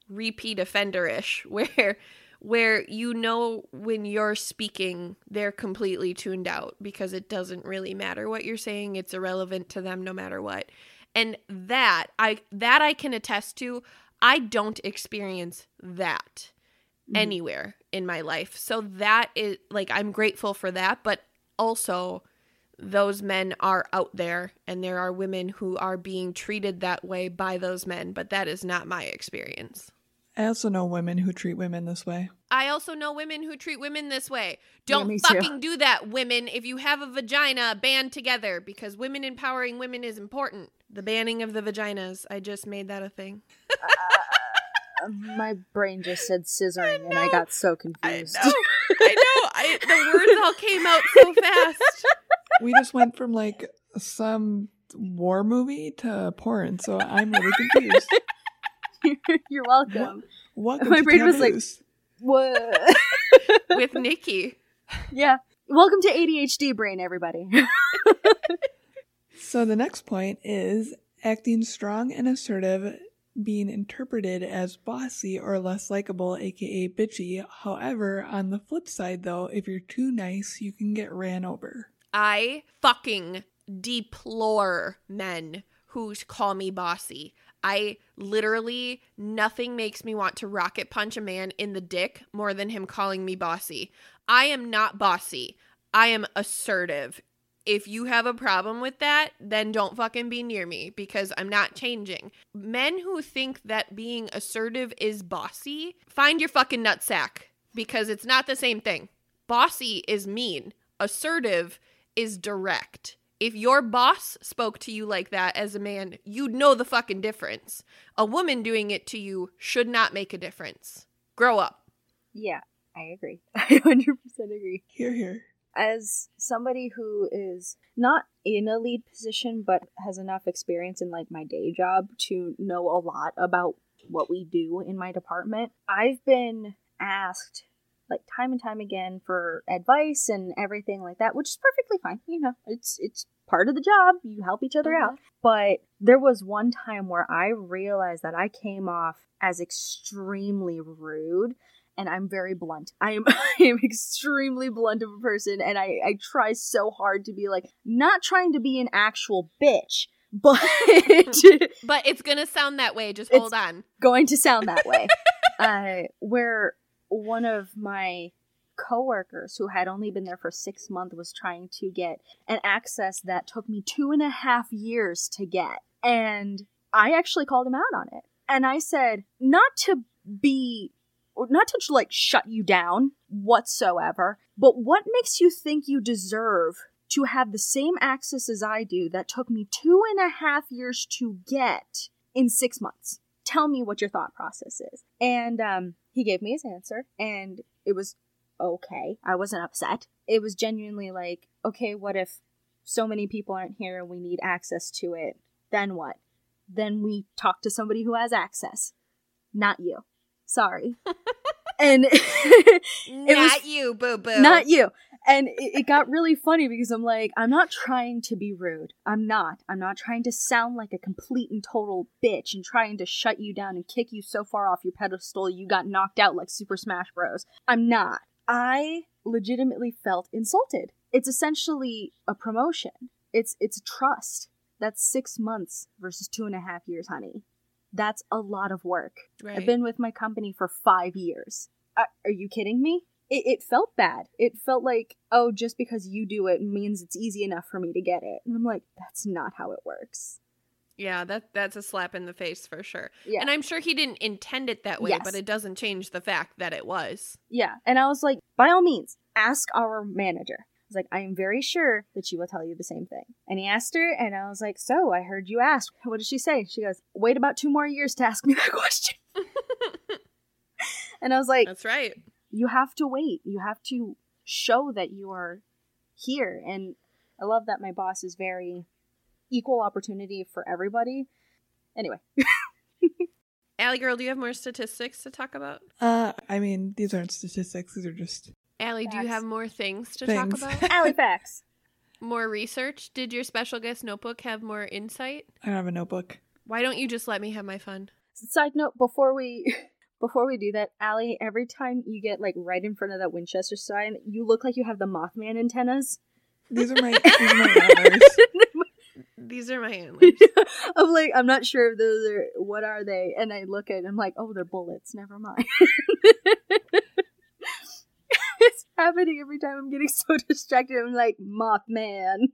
repeat offender-ish <laughs> where where you know when you're speaking they're completely tuned out because it doesn't really matter what you're saying. It's irrelevant to them no matter what. And that i that i can attest to i don't experience that Mhm. anywhere in my life. So that is like i'm grateful for that but also those men are out there and there are women who are being treated that way by those men but that is not my experience I also know women who treat women this way. I also know women who treat women this way. Don't me too. fucking do that, women. If you have a vagina, band together because women empowering women is important. The banning of the vaginas. I just made that a thing. Uh, my brain just said scissoring, and I got so confused. I know. <laughs> I know. I the words all came out so fast. We just went from like some war movie to porn, so I'm really confused. <laughs> <laughs> You're welcome. Welcome My to brain was like- What? With Nikki. yeah. Welcome to ADHD brain, everybody. So the next point is acting strong and assertive being interpreted as bossy or less likable, aka bitchy. However, on the flip side though, if you're too nice, you can get ran over. I fucking deplore men who call me bossy. I literally, nothing makes me want to rocket punch a man in the dick more than him calling me bossy. I am not bossy. I am assertive. If you have a problem with that, then don't fucking be near me because I'm not changing. Men who think that being assertive is bossy, find your fucking nutsack because it's not the same thing. Bossy is mean, assertive is direct. If your boss spoke to you like that as a man, you'd know the fucking difference. A woman doing it to you should not make a difference. Grow up. yeah, I agree. <laughs> I 100% agree. Hear, hear. As somebody who is not in a lead position, but has enough experience in like my day job to know a lot about what we do in my department, I've been asked like time and time again for advice and everything like that, which is perfectly fine. You know, it's it's part of the job. You help each other out. But there was one time where I realized that I came off as extremely rude and I'm very blunt. I am <laughs> I am extremely blunt of a person and I, I try so hard to be like not trying to be an actual bitch, <laughs> but But it's going to sound that way. Just hold on. going to sound that way. <laughs> uh, where one of my coworkers who had only been there for six months was trying to get an access that took me two and a half years to get. And I actually called him out on it. And I said, not to be, not to like shut you down whatsoever, but what makes you think you deserve to have the same access as I do that took me two and a half years to get in six months? Tell me what your thought process is. And um, he gave me his answer, and it was okay. I wasn't upset. It was genuinely like, okay, what if so many people aren't here and we need access to it? Then what? Then we talk to somebody who has access. Not you. Sorry. <laughs> and <laughs> it Not was you, boo boo. not you. And it, it got really funny because I'm like, I'm not trying to be rude. I'm not. I'm not trying to sound like a complete and total bitch and trying to shut you down and kick you so far off your pedestal you got knocked out like Super Smash Bros. I'm not. I legitimately felt insulted. It's essentially a promotion. It's it's trust. That's six months versus two and a half years, honey. That's a lot of work. Right. I've been with my company for five years. Uh, are you kidding me? It, it felt bad. It felt like, oh, just because you do it means it's easy enough for me to get it. And I'm like, that's not how it works. Yeah, that that's a slap in the face for sure. Yeah. And I'm sure he didn't intend it that way, Yes. but it doesn't change the fact that it was. Yeah. And I was like, by all means, ask our manager. I was like, I am very sure that she will tell you the same thing. And he asked her, and I was like, So, I heard you ask. What did she say? She goes, Wait about two more years to ask me <laughs> that question. <laughs> and I was like, That's right. You have to wait. You have to show that you are here. And I love that my boss is very equal opportunity for everybody. Anyway, <laughs> Allie girl, do you have more statistics to talk about? Uh, I mean, these aren't statistics. These are just Allie, do you have more things to Things. talk about? <laughs> Halifax. more research? Did your special guest notebook have more insight? I don't have a notebook. Why don't you just let me have my fun? Side note: before we before we do that, Allie, every time you get like right in front of that Winchester sign, you look like you have the Mothman antennas. These are my <laughs> these are my antlers. These are my antlers. I'm like, I'm not sure if those are what are they, and I look at it, I'm like, oh, they're bullets. Never mind. <laughs> it's happening every time I'm getting so <laughs> distracted. I'm like, Mothman.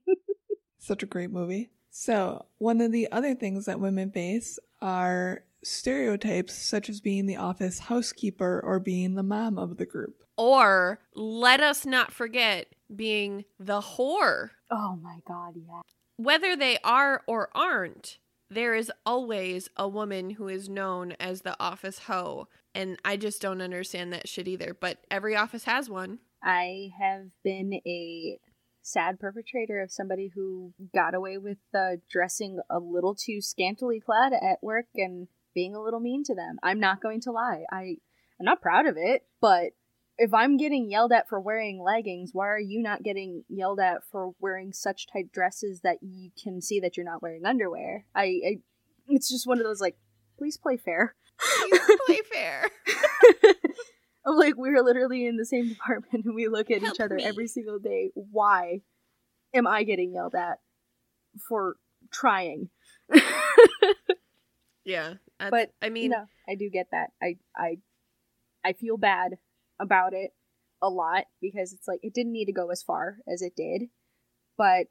Such a great movie. So, one of the other things that women face are stereotypes such as being the office housekeeper or being the mom of the group. or let us not forget being the whore. Oh my god, yeah. Whether they are or aren't, there is always a woman who is known as the office hoe. And I just don't understand that shit either. But every office has one. I have been a sad perpetrator of somebody who got away with uh, dressing a little too scantily clad at work and being a little mean to them. I'm not going to lie. I I'm not proud of it, but if I'm getting yelled at for wearing leggings, why are you not getting yelled at for wearing such tight dresses that you can see that you're not wearing underwear? I, I it's just one of those like, please play fair. Please play fair. <laughs> I'm like, we're literally in the same department and we look at Help each other me. every single day. Why am I getting yelled at for trying? <laughs> Yeah. that's- but I mean, no, I do get that. I I I feel bad about it a lot because it's like it didn't need to go as far as it did. But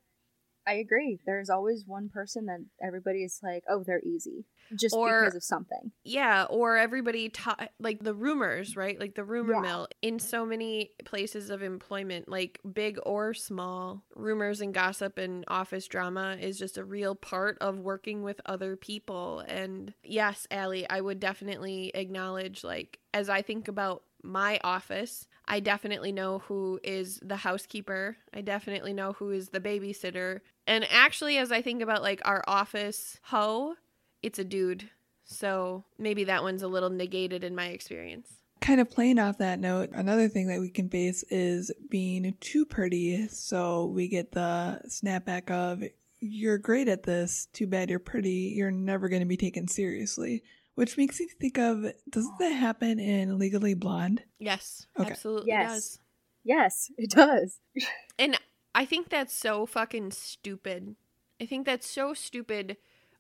I agree. There's always one person that everybody is like, "Oh, they're easy." Just Or- because of something. Yeah, or everybody ta- like the rumors, right? Like the rumor Yeah. mill in so many places of employment, like big or small. Rumors and gossip and office drama is just a real part of working with other people. And yes, Allie, I would definitely acknowledge like as I think about my office, I definitely know who is the housekeeper. I definitely know who is the babysitter. And actually as I think about like our office hoe, it's a dude. So maybe that one's a little negated in my experience. Kind of playing off that note, another thing that we can face is being too pretty. So we get the snapback of, you're great at this, too bad you're pretty, you're never going to be taken seriously. Which makes me think of, doesn't that happen in Legally Blonde? Yes, Okay. absolutely Yes. does. Yes, it does. <laughs> And I think that's so fucking stupid. I think that's so stupid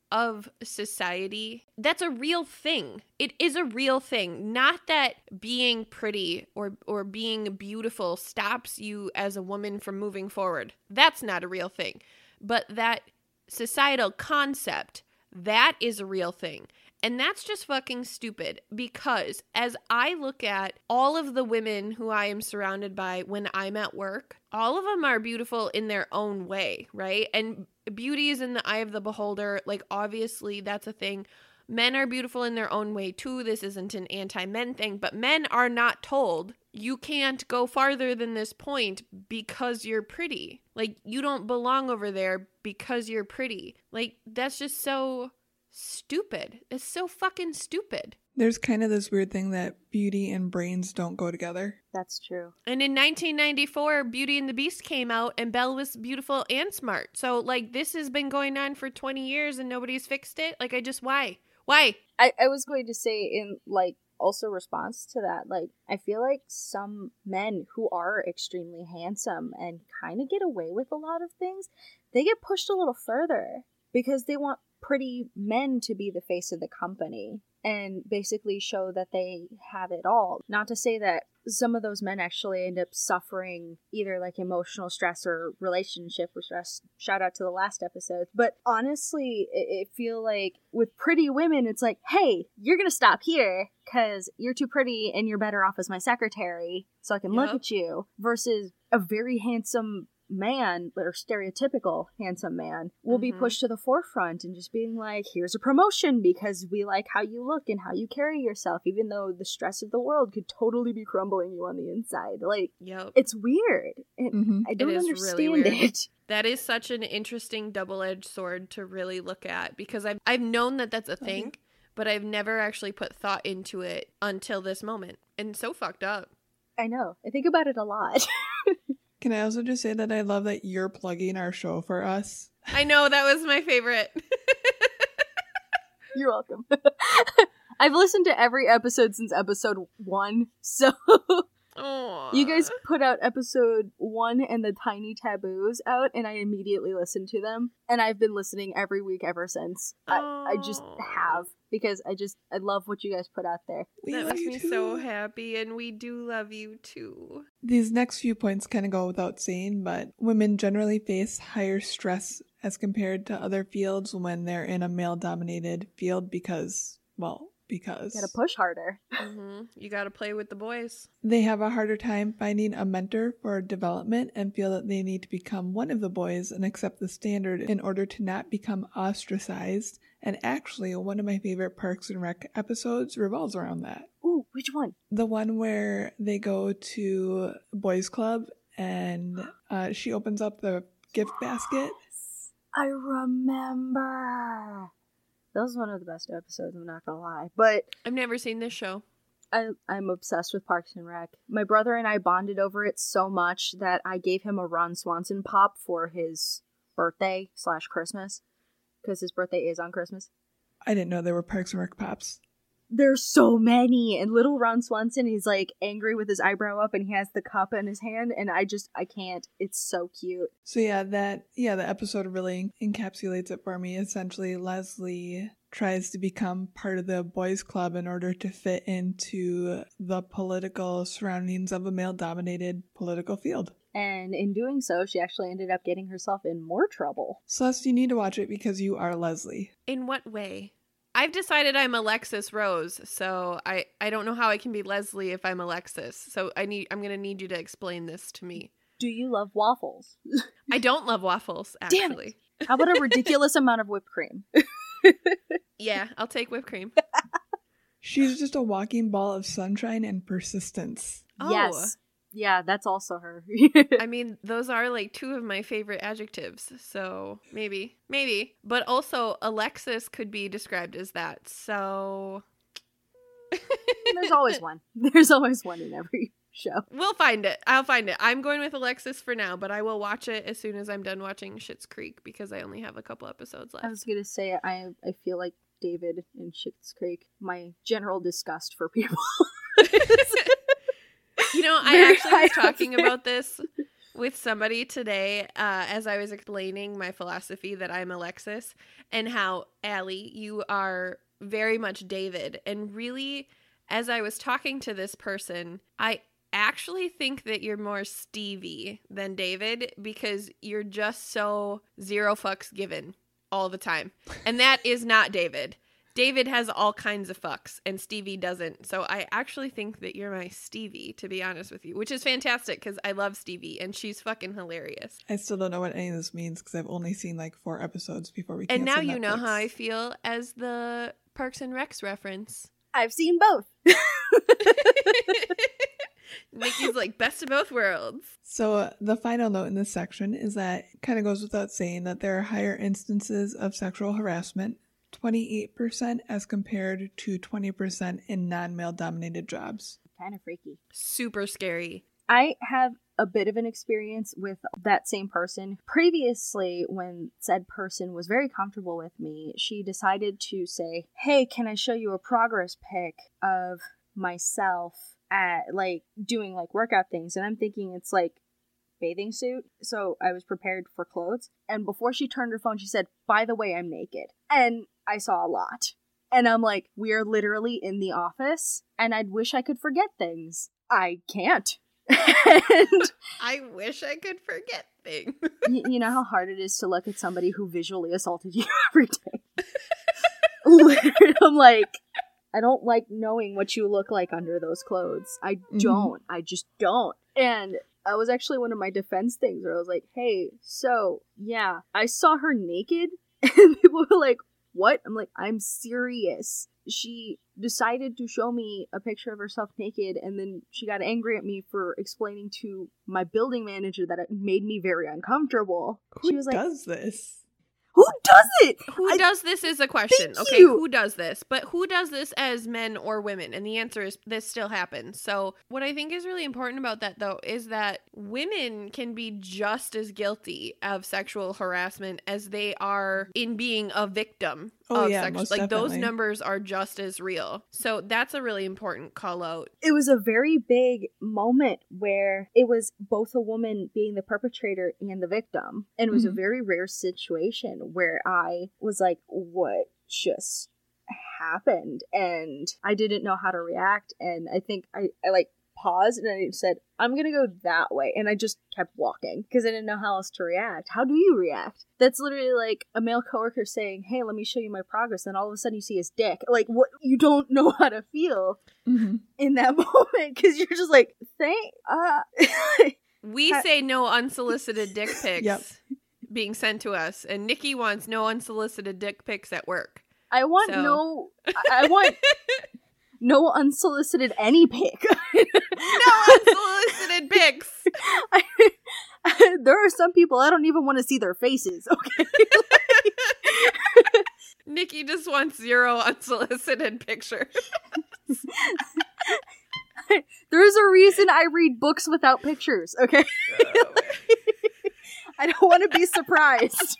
of society. That's a real thing. It is a real thing. Not that being pretty or or being beautiful stops you as a woman from moving forward. That's not a real thing. But that societal concept, that is a real thing. And that's just fucking stupid because as I look at all of the women who I am surrounded by when I'm at work, all of them are beautiful in their own way, right? And beauty is in the eye of the beholder. Like, obviously, that's a thing. men are beautiful in their own way too. This isn't an anti men thing, but men are not told you can't go farther than this point because you're pretty. Like, you don't belong over there because you're pretty. Like, that's just so stupid. It's so fucking stupid. There's kind of this weird thing that beauty and brains don't go together. That's true. And in 1994, Beauty and the Beast came out, and Belle was beautiful and smart. So, like, this has been going on for 20 years and nobody's fixed it. Like, I just, why? Why? I, I was going to say, in like, also response to that, like, I feel like some men who are extremely handsome and kind of get away with a lot of things, they get pushed a little further because they want pretty men to be the face of the company and basically show that they have it all. Not to say that some of those men actually end up suffering either like emotional stress or relationship stress. Shout out to the last episode. But honestly, it, it feel like with pretty women, it's like, hey, you're gonna stop here because you're too pretty and you're better off as my secretary, so I can look at you. Versus a very handsome man or stereotypical handsome man will be Mhm. pushed to the forefront and just being like here's a promotion because we like how you look and how you carry yourself even though the stress of the world could totally be crumbling you on the inside like Yep. it's weird and hmm i don't is really understand weird. it <laughs> That is such an interesting double-edged sword to really look at because I've I've known that that's a thing, but I've never actually put thought into it until this moment. And so fucked up. i know i think about it a lot <laughs> Can I also just say that I love that you're plugging our show for us? I know that was my favorite. you're welcome <laughs> i've listened to every episode since episode one so <laughs> Aw. You guys put out episode one and the tiny taboos out, and I immediately listened to them. And I've been listening every week ever since. I, I just have because I just I love what you guys put out there. We that makes me too. so happy, and we do love you too. These next few points kind of go without saying, but women generally face higher stress as compared to other fields when they're in a male dominated field because, well, because you Gotta push harder. hmm You got to play with the boys. they have a harder time finding a mentor for development and feel that they need to become one of the boys and accept the standard in order to not become ostracized. And actually, one of my favorite Parks and Rec episodes revolves around that. Ooh, which one? The one where they go to boys club and uh, she opens up the gift basket. I remember. That was one of the best episodes. I'm not gonna lie, but I've never seen this show. I, I'm obsessed with Parks and Rec. My brother and I bonded over it so much that I gave him a Ron Swanson pop for his birthday slash Christmas because his birthday is on Christmas. I didn't know there were Parks and Rec pops. There's so many, and little Ron Swanson, he's like angry with his eyebrow up, and he has the cup in his hand, and I just I can't. It's so cute. So yeah, that yeah, the episode really encapsulates it for me. Essentially, Leslie tries to become part of the boys club in order to fit into the political surroundings of a male-dominated political field. And in doing so, she actually ended up getting herself in more trouble. Celeste, you need to watch it because you are Leslie. In what way? I've decided I'm Alexis Rose, so I I don't know how I can be Leslie if I'm Alexis. So I need I'm gonna need you to explain this to me. Do you love waffles? <laughs> I don't love waffles, Damn actually. How about a ridiculous <laughs> amount of whipped cream? Yeah, I'll take whipped cream. She's just a walking ball of sunshine and persistence. Oh. Yes. Yeah, that's also her. <laughs> I <laughs> mean, those are like two of my favorite adjectives. So maybe, maybe. But also, Alexis could be described as that. So There's <laughs> always one. There's always one in every show. we'll find it. I'll find it. I'm going with Alexis for now, but I will watch it as soon as I'm done watching Schitt's Creek because I only have a couple episodes left. I was gonna say I I feel like David in Schitt's Creek. My general disgust for people. You know, I actually was talking about this with somebody today uh, as I was explaining my philosophy that I'm Alexis and how, Allie, you are very much David. And really, as I was talking to this person, I actually think that you're more Stevie than David because you're just so zero fucks given all the time. And that is not David. David has all kinds of fucks and Stevie doesn't. So I actually think that you're my Stevie, to be honest with you, which is fantastic because I love Stevie and she's fucking hilarious. I still don't know what any of this means because I've only seen like four episodes before we. And now canceled you know how I feel as the Parks and Recs reference. I've seen both. <laughs> Nikki's like best of both worlds. So uh, the final note in this section is that kind of goes without saying that there are higher instances of sexual harassment, 28% as compared to 20% in non-male dominated jobs. kind of freaky. Super scary. I have a bit of an experience with that same person. Previously, when said person was very comfortable with me, she decided to say, Hey, can I show you a progress pic of myself at like doing like workout things? And I'm thinking it's like bathing suit. So I was prepared for clothes. And before she turned her phone, she said, By the way, I'm naked. And I saw a lot. And I'm like, we are literally in the office, and I'd wish I could forget things. I can't. <laughs> and I wish I could forget things. y- you know how hard it is to look at somebody who visually assaulted you <laughs> every day. <laughs> I'm like, I don't like knowing what you look like under those clothes. I mm-hmm. don't. I just don't. And that was actually one of my defense things where I was like, hey, so yeah, I saw her naked, and people were like, what? I'm like, I'm serious. She decided to show me a picture of herself naked, and then she got angry at me for explaining to my building manager that it made me very uncomfortable. Who she was like, does this? Who does it? Who I- does this is a question. Okay, you. who does this? But who does this as men or women? And the answer is this still happens. So, what I think is really important about that though is that women can be just as guilty of sexual harassment as they are in being a victim Oh, of yeah, sex- most like those numbers are just as real. So, that's a really important call out. It was a very big moment where it was both a woman being the perpetrator and the victim. And it was a Mhm. very rare situation where I was like, what just happened? And I didn't know how to react. And I think I, I like paused and I said, I'm gonna go that way. And I just kept walking because I didn't know how else to react. How do you react? That's literally like a male coworker saying, Hey, let me show you my progress. And all of a sudden you see his dick. Like, what? You don't know how to feel Mhm. in that <laughs> moment because you're just like, thank, uh, <laughs> We Ha- say no unsolicited dick <laughs> pics Yep. being sent to us, and Nikki wants no unsolicited dick pics at work. I want So- no, I I want no unsolicited any pic. no <laughs> unsolicited pics. <laughs> there are some people I don't even want to see their faces. Okay, <laughs> Nikki just wants zero unsolicited pictures. there's a reason I read books without pictures. Okay, oh. I don't want to be surprised.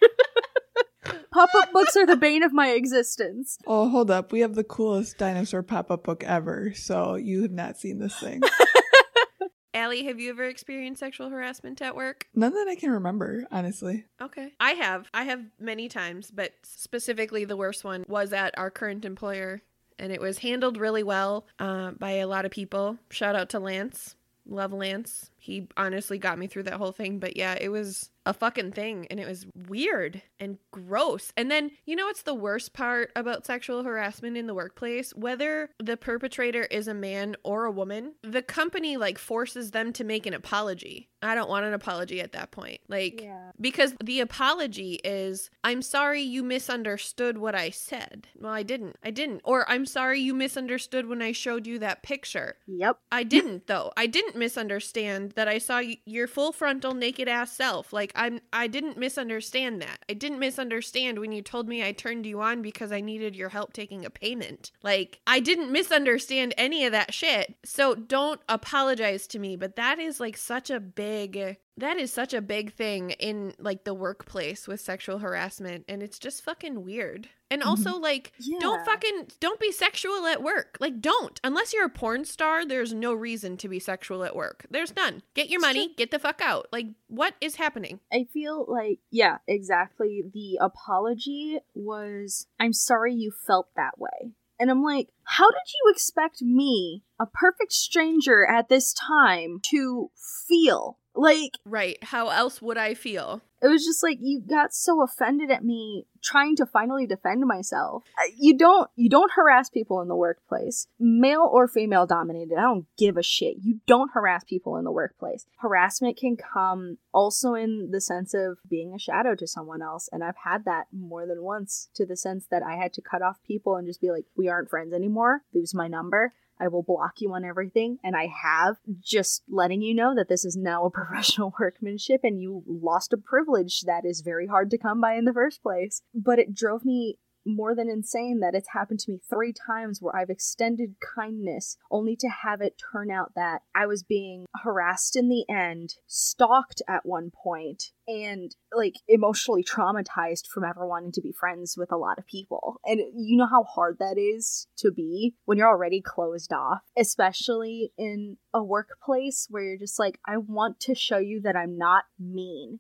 Pop-up books are the bane of my existence. <laughs> Oh, hold up. We have the coolest dinosaur pop-up book ever, so you have not seen this thing. <laughs> Allie, have you ever experienced sexual harassment at work? None that I can remember, honestly. Okay. I have. I have many times, but specifically the worst one was at our current employer, and it was handled really well uh, by a lot of people. Shout out to Lance. Love Lance. He honestly got me through that whole thing, but yeah, it was a fucking thing and it was weird and gross. And then, you know what's the worst part about sexual harassment in the workplace? Whether the perpetrator is a man or a woman, the company like forces them to make an apology. I don't want an apology at that point. Like Yeah. because the apology is, I'm sorry you misunderstood what I said. Well, I didn't. I didn't. Or I'm sorry you misunderstood when I showed you that picture. Yep. I didn't though. I didn't misunderstand that I saw y- your full frontal naked ass self. Like I'm I didn't misunderstand that. I didn't misunderstand when you told me I turned you on because I needed your help taking a payment. Like I didn't misunderstand any of that shit. So don't apologize to me, but that is like such a big that is such a big thing in like the workplace with sexual harassment and it's just fucking weird. And mm-hmm. also like don't fucking don't be sexual at work. Like don't. Unless you're a porn star, there's no reason to be sexual at work. There's none. Get your money, get the fuck out. Like what is happening? I feel like, yeah, exactly. The apology was, I'm sorry you felt that way. And I'm like, how did you expect me, a perfect stranger at this time, to feel Like, Right. How else would I feel? it was just like you got so offended at me trying to finally defend myself. Uh, You don't you don't harass people in the workplace, male or female dominated. I don't give a shit. You don't harass people in the workplace. Harassment can come also in the sense of being a shadow to someone else, and I've had that more than once to the sense that I had to cut off people and just be like, "We aren't friends anymore. Lose my number." I will block you on everything, and I have. Just letting you know that this is now a <laughs> professional workmanship, and you lost a privilege that is very hard to come by in the first place. But it drove me more than insane that it's happened to me three times where I've extended kindness only to have it turn out that I was being harassed in the end, stalked at one point, and like emotionally traumatized from ever wanting to be friends with a lot of people. And you know how hard that is to be when you're already closed off, especially in a workplace where you're just like, I want to show you that I'm not mean.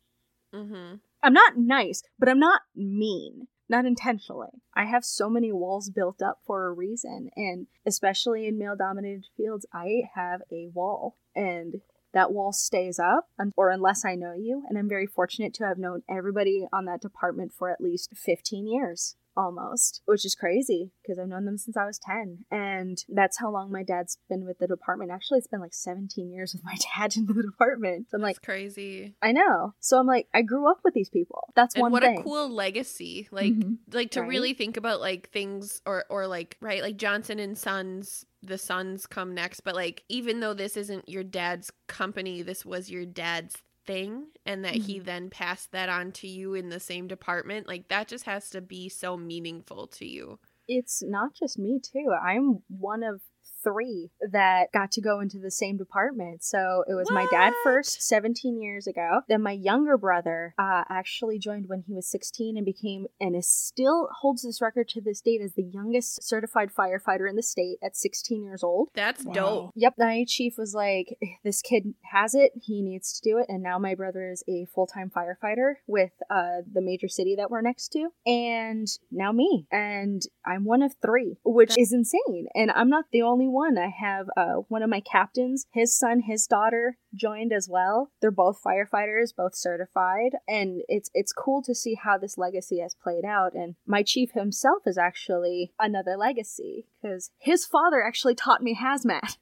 Mm-hmm. I'm not nice, but I'm not mean. Not intentionally. I have so many walls built up for a reason. And especially in male dominated fields, I have a wall. And that wall stays up, or unless I know you. And I'm very fortunate to have known everybody on that department for at least 15 years. Almost, which is crazy because I've known them since I was 10. And that's how long my dad's been with the department. Actually, it's been like 17 years with my dad in the <laughs> department. So I'm like, That's crazy. I know. So I'm like, I grew up with these people. That's And one what thing. a cool legacy. Like Mhm. like to Right? really think about like things or or like right like Johnson and Sons the sons come next but like even though this isn't your dad's company this was your dad's thing and that he mm-hmm. then passed that on to you in the same department like that just has to be so meaningful to you. it's not just me too. I'm one of three that got to go into the same department. So it was my dad first, 17 years ago. Then my younger brother uh, actually joined when he was 16 and became, and is still holds this record to this date as the youngest certified firefighter in the state at 16 years old. That's Wow. dope. Yep, the night chief was like, "This kid has it. He needs to do it." And now my brother is a full-time firefighter with uh, the major city that we're next to, and now me, and I'm one of three, which is insane. And I'm not the only one. I have uh, one of my captains, his son, his daughter joined as well. They're both firefighters, both certified, and it's it's cool to see how this legacy has played out. And my chief himself is actually another legacy because his father actually taught me hazmat.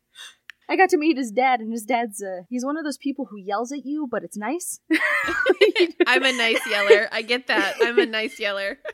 I got to meet his dad, and his dad's uh, he's one of those people who yells at you, but it's nice. <laughs> I'm a nice yeller. I get that. I'm a nice yeller. <laughs>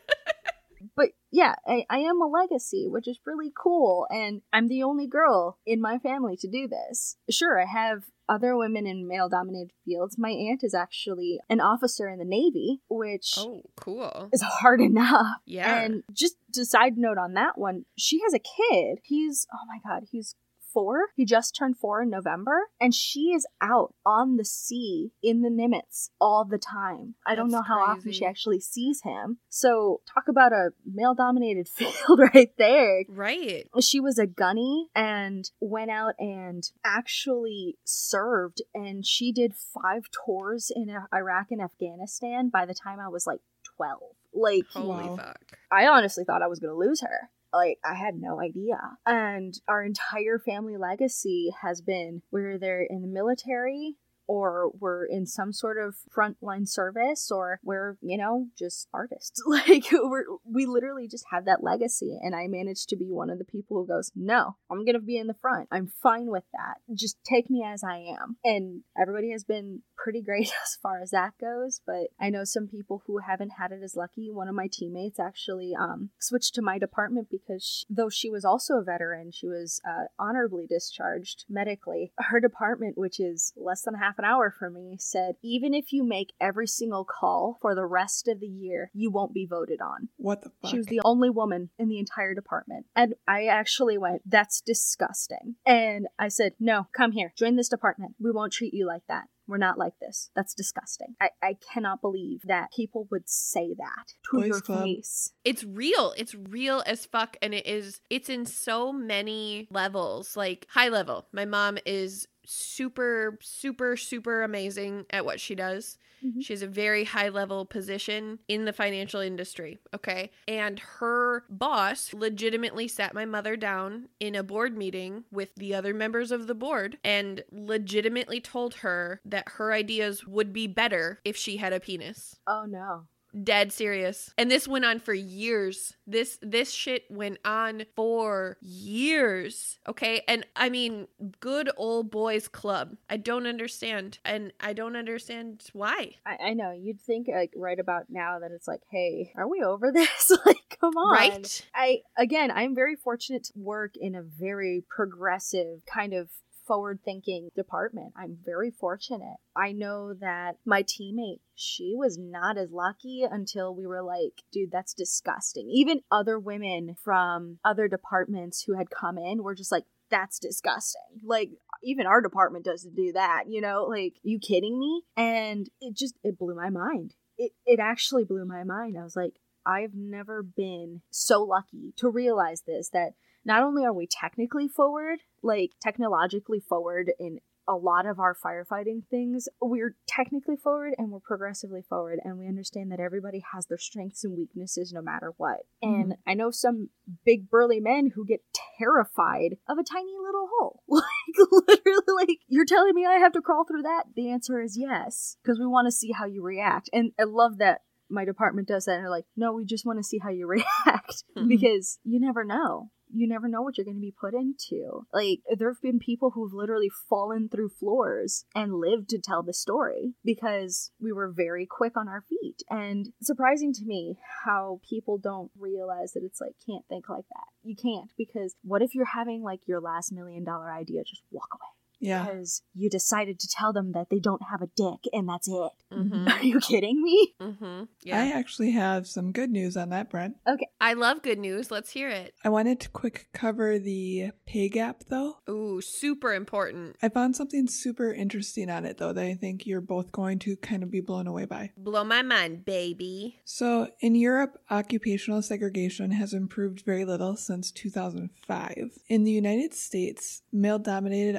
yeah, I, I am a legacy, which is really cool, and I'm the only girl in my family to do this. Sure, I have other women in male dominated fields. My aunt is actually an officer in the Navy, which Oh, cool. is hard <laughs> enough. Yeah. And just a side note on that one, she has a kid. He's, oh my God, he's four. He just turned four in November. And she is out on the sea in the Nimitz all the time. I don't know That's how often she actually sees him. So, talk about a male dominated <laughs> field right there. Right. She was a gunny and went out and actually served. And she did five tours in Iraq and Afghanistan by the time I was like 12. Like, Holy Wow. fuck. I honestly thought I was going to lose her. Like, I had no idea. And our entire family legacy has been we're either in the military or we're in some sort of frontline service or we're, you know, just artists. <laughs> Like, we're, we literally just have that legacy. And I managed to be one of the people who goes, no, I'm to be in the front. I'm fine with that. Just take me as I am. And everybody has been pretty great <laughs> as far as that goes. But I know some people who haven't had it as lucky. One of my teammates actually um, switched to my department because she, though she was also a veteran, she was uh, honorably discharged medically. Her department, which is less than half an hour from me, said even if you make every single call for the rest of the year, you won't be voted on. What the fuck? She was the only woman in the entire department. And I actually went, that's disgusting. And I said, no, come here, join this department. We won't treat you like that. We're not like this. That's disgusting. I, I cannot believe that people would say that to Boys your Club. face. it's real it's real as fuck and it is it's in so many levels like high level my mom is super, super, super amazing at what she does. Mhm. She has a very high level position in the financial industry. Okay. And her boss legitimately sat my mother down in a board meeting with the other members of the board and legitimately told her that her ideas would be better if she had a penis Oh no. Dead serious. And this went on for years. This this shit went on for years okay? And i mean good old boys club. I don't understand. And i don't understand why. I, I know. You'd think like right about now that it's like, hey, are we over <laughs> this? like, come on. right? I again, I'm very fortunate to work in a very progressive kind of forward thinking department. I'm very fortunate. I know that my teammate, she was not as lucky until we were like, dude, that's disgusting. Even other women from other departments who had come in were just like, that's disgusting. Like even our department doesn't do that, you know? Like, you kidding me? And it just it blew my mind. It it actually blew my mind. I was like, I've never been so lucky to realize this that not only are we technically forward, like technologically forward in a lot of our firefighting things, we're technically forward and we're progressively forward, and we understand that everybody has their strengths and weaknesses no matter what. And I know some big burly men who get terrified of a tiny little hole. <laughs> Like, literally, like, you're telling me I have to crawl through that? The answer is yes, because we want to see how you react. And I love that my department does that and they're like, no, we just want to see how you <laughs> react Mhm. because you never know. You never know what you're going to be put into. Like, there have been people who've literally fallen through floors and lived to tell the story because we were very quick on our feet. And surprising to me how people don't realize that it's like, can't think like that. You can't because what if you're having like your last million dollar idea? Just walk away Yeah. because you decided to tell them that they don't have a dick and that's it. mm-hmm. <laughs> Are you kidding me? Mm-hmm. I actually have some good news on that, Brent. Okay. I love good news let's hear it I wanted to quick cover the pay gap though. ooh super important I found something super interesting on it though that I think you're both going to kind of be blown away by. blow my mind baby So, in Europe, occupational segregation has improved very little since 2005. In the United States, male dominated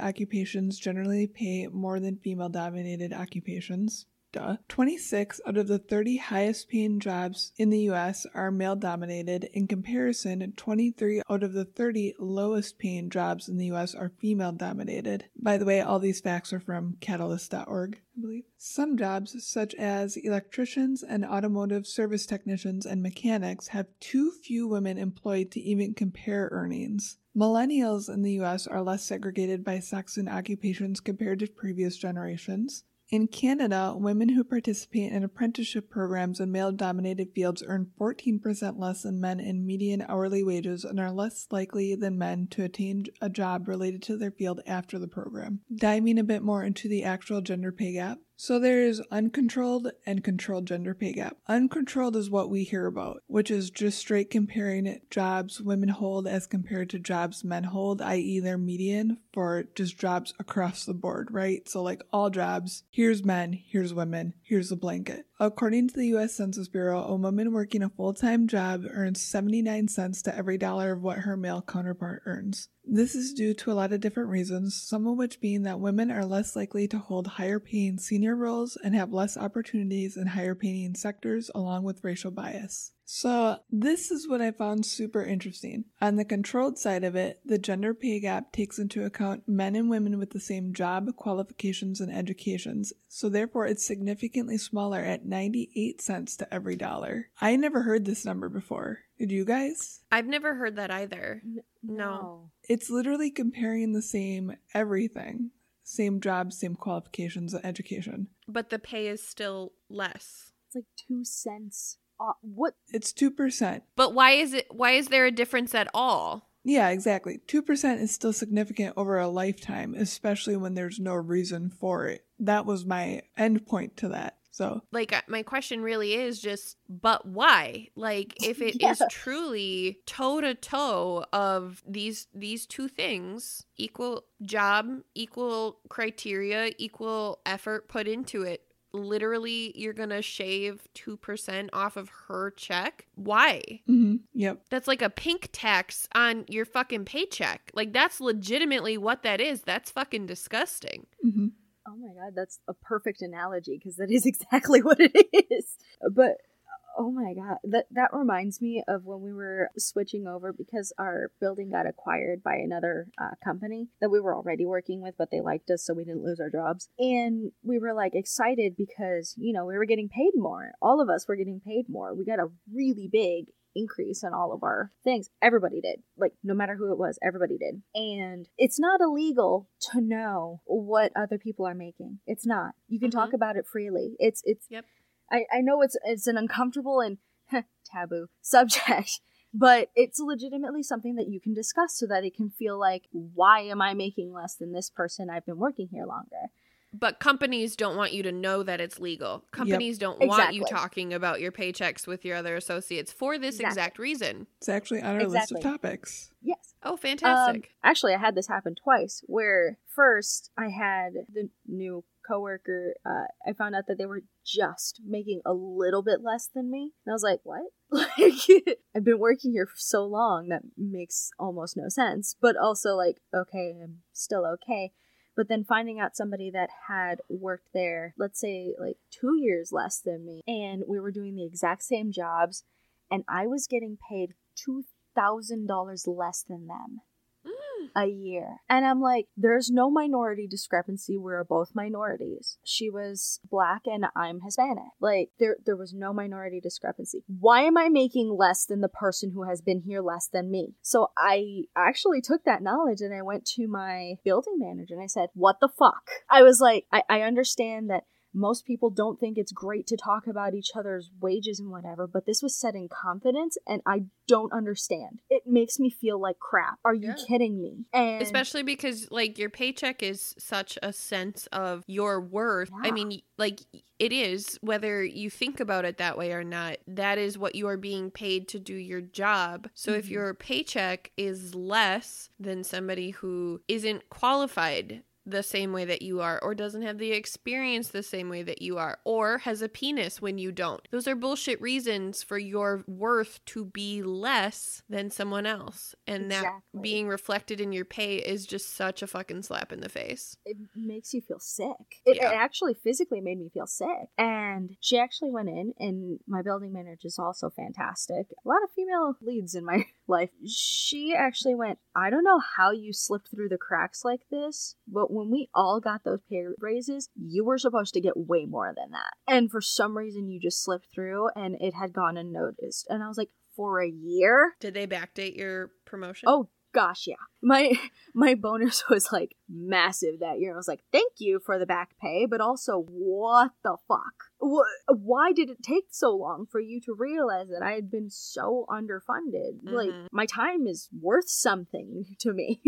occupations generally pay more than female dominated occupations. Duh. 26 out of the 30 highest paying jobs in the US are male dominated. In comparison, 23 out of the 30 lowest paying jobs in the US are female dominated. By the way, all these facts are from catalyst.org, I believe. Some jobs, such as electricians and automotive service technicians and mechanics, have too few women employed to even compare earnings. Millennials in the US are less segregated by sex and occupations compared to previous generations. In Canada, women who participate in apprenticeship programs in male dominated fields earn 14% less than men in median hourly wages and are less likely than men to attain a job related to their field after the program. Diving a bit more into the actual gender pay gap. So there is uncontrolled and controlled gender pay gap. Uncontrolled is what we hear about, which is just straight comparing jobs women hold as compared to jobs men hold, i.e., their median for just jobs across the board, right? So, like all jobs, here's men, here's women, here's the blanket. According to the US Census Bureau, a woman working a full time job earns 79 cents to every dollar of what her male counterpart earns. This is due to a lot of different reasons, some of which being that women are less likely to hold higher paying senior roles and have less opportunities in higher paying sectors, along with racial bias. So, this is what I found super interesting. On the controlled side of it, the gender pay gap takes into account men and women with the same job, qualifications, and educations, so therefore it's significantly smaller at 98 cents to every dollar. I never heard this number before. Did you guys? I've never heard that either. No. It's literally comparing the same everything same job, same qualifications, and education. But the pay is still less. It's like two cents. Uh, what? It's 2%. But why is it why is there a difference at all? Yeah, exactly. 2% is still significant over a lifetime, especially when there's no reason for it. That was my end point to that. So, Like uh, my question really is just but why? Like if <laughs> it is Yeah. truly toe to toe of these these two things, equal job, equal criteria, equal effort put into it, literally you're going to shave 2% off of her check. Why? hmm Yep. That's like a pink tax on your fucking paycheck. Like that's legitimately what that is. That's fucking disgusting. hmm Oh my god, that's a perfect analogy because that is <laughs> exactly what it is. But oh my god, that that reminds me of when we were switching over because our building got acquired by another uh, company that we were already working with, but they liked us, so we didn't lose our jobs. And we were like excited because you know we were getting paid more. All of us were getting paid more. We got a really big increase in all of our things. Everybody did. Like, no matter who it was, everybody did. And it's not illegal to know what other people are making. It's not. You can talk Mhm. about it freely. It's, it's, Yep. I, I know it's, it's an uncomfortable and <laughs> taboo subject. But it's legitimately something that you can discuss so that it can feel like, why am I making less than this person? I've been working here longer. But companies don't want you to know that it's legal. Companies don't want you talking about your paychecks with your other associates for this Exactly. exact reason. It's actually on our Exactly. list of topics. Yes. Oh, Um, fantastic. actually, I had this happen twice. Where first I had the new coworker. Uh, I found out that they were just making a little bit less than me, and I was like, "What? <laughs> Like, <laughs> I've been working here for so long that makes almost no sense." But also, like, okay, I'm still okay. But then finding out somebody that had worked there, let's say like two years less than me, and we were doing the exact same jobs, and I was getting paid two thousand dollars less than them. <gasps> a year. And I'm like, there's no minority discrepancy. We're both minorities. She was black and I'm Hispanic. Like there there was no minority discrepancy. Why am I making less than the person who has been here less than me? So I actually took that knowledge and I went to my building manager and I said, What the fuck? I was like, I, I understand that most people don't think it's great to talk about each other's wages and whatever, but this was said in confidence and I don't understand. It makes me feel like crap. Are you Yeah. kidding me? And Especially because like your paycheck is such a sense of your worth. I mean, like it is whether you think about it that way or not. That is what you are being paid to do your job. So if Mhm. your paycheck is less than somebody who isn't qualified the same way that you are or doesn't have the experience the same way that you are or has a penis when you don't. Those are bullshit reasons for your worth to be less than someone else. And that being reflected in your pay is just such a fucking slap in the face. it makes you feel sick. It, Yeah. it actually physically made me feel sick. And she actually went in, and my building manager is also fantastic. A lot of female leads in my life. She actually went, I don't know how you slipped through the cracks like this, but when we all got those pay raises, you were supposed to get way more than that. And for some reason, you just slipped through, and it had gone unnoticed. And I was like, for a year? Did they backdate your promotion? Oh gosh, yeah. My <laughs> my bonus was like massive that year. I was like, thank you for the back pay, but also what the fuck? Why did it take so long for you to realize that I had been so underfunded? Like Mhm. my time is worth something <laughs> to me.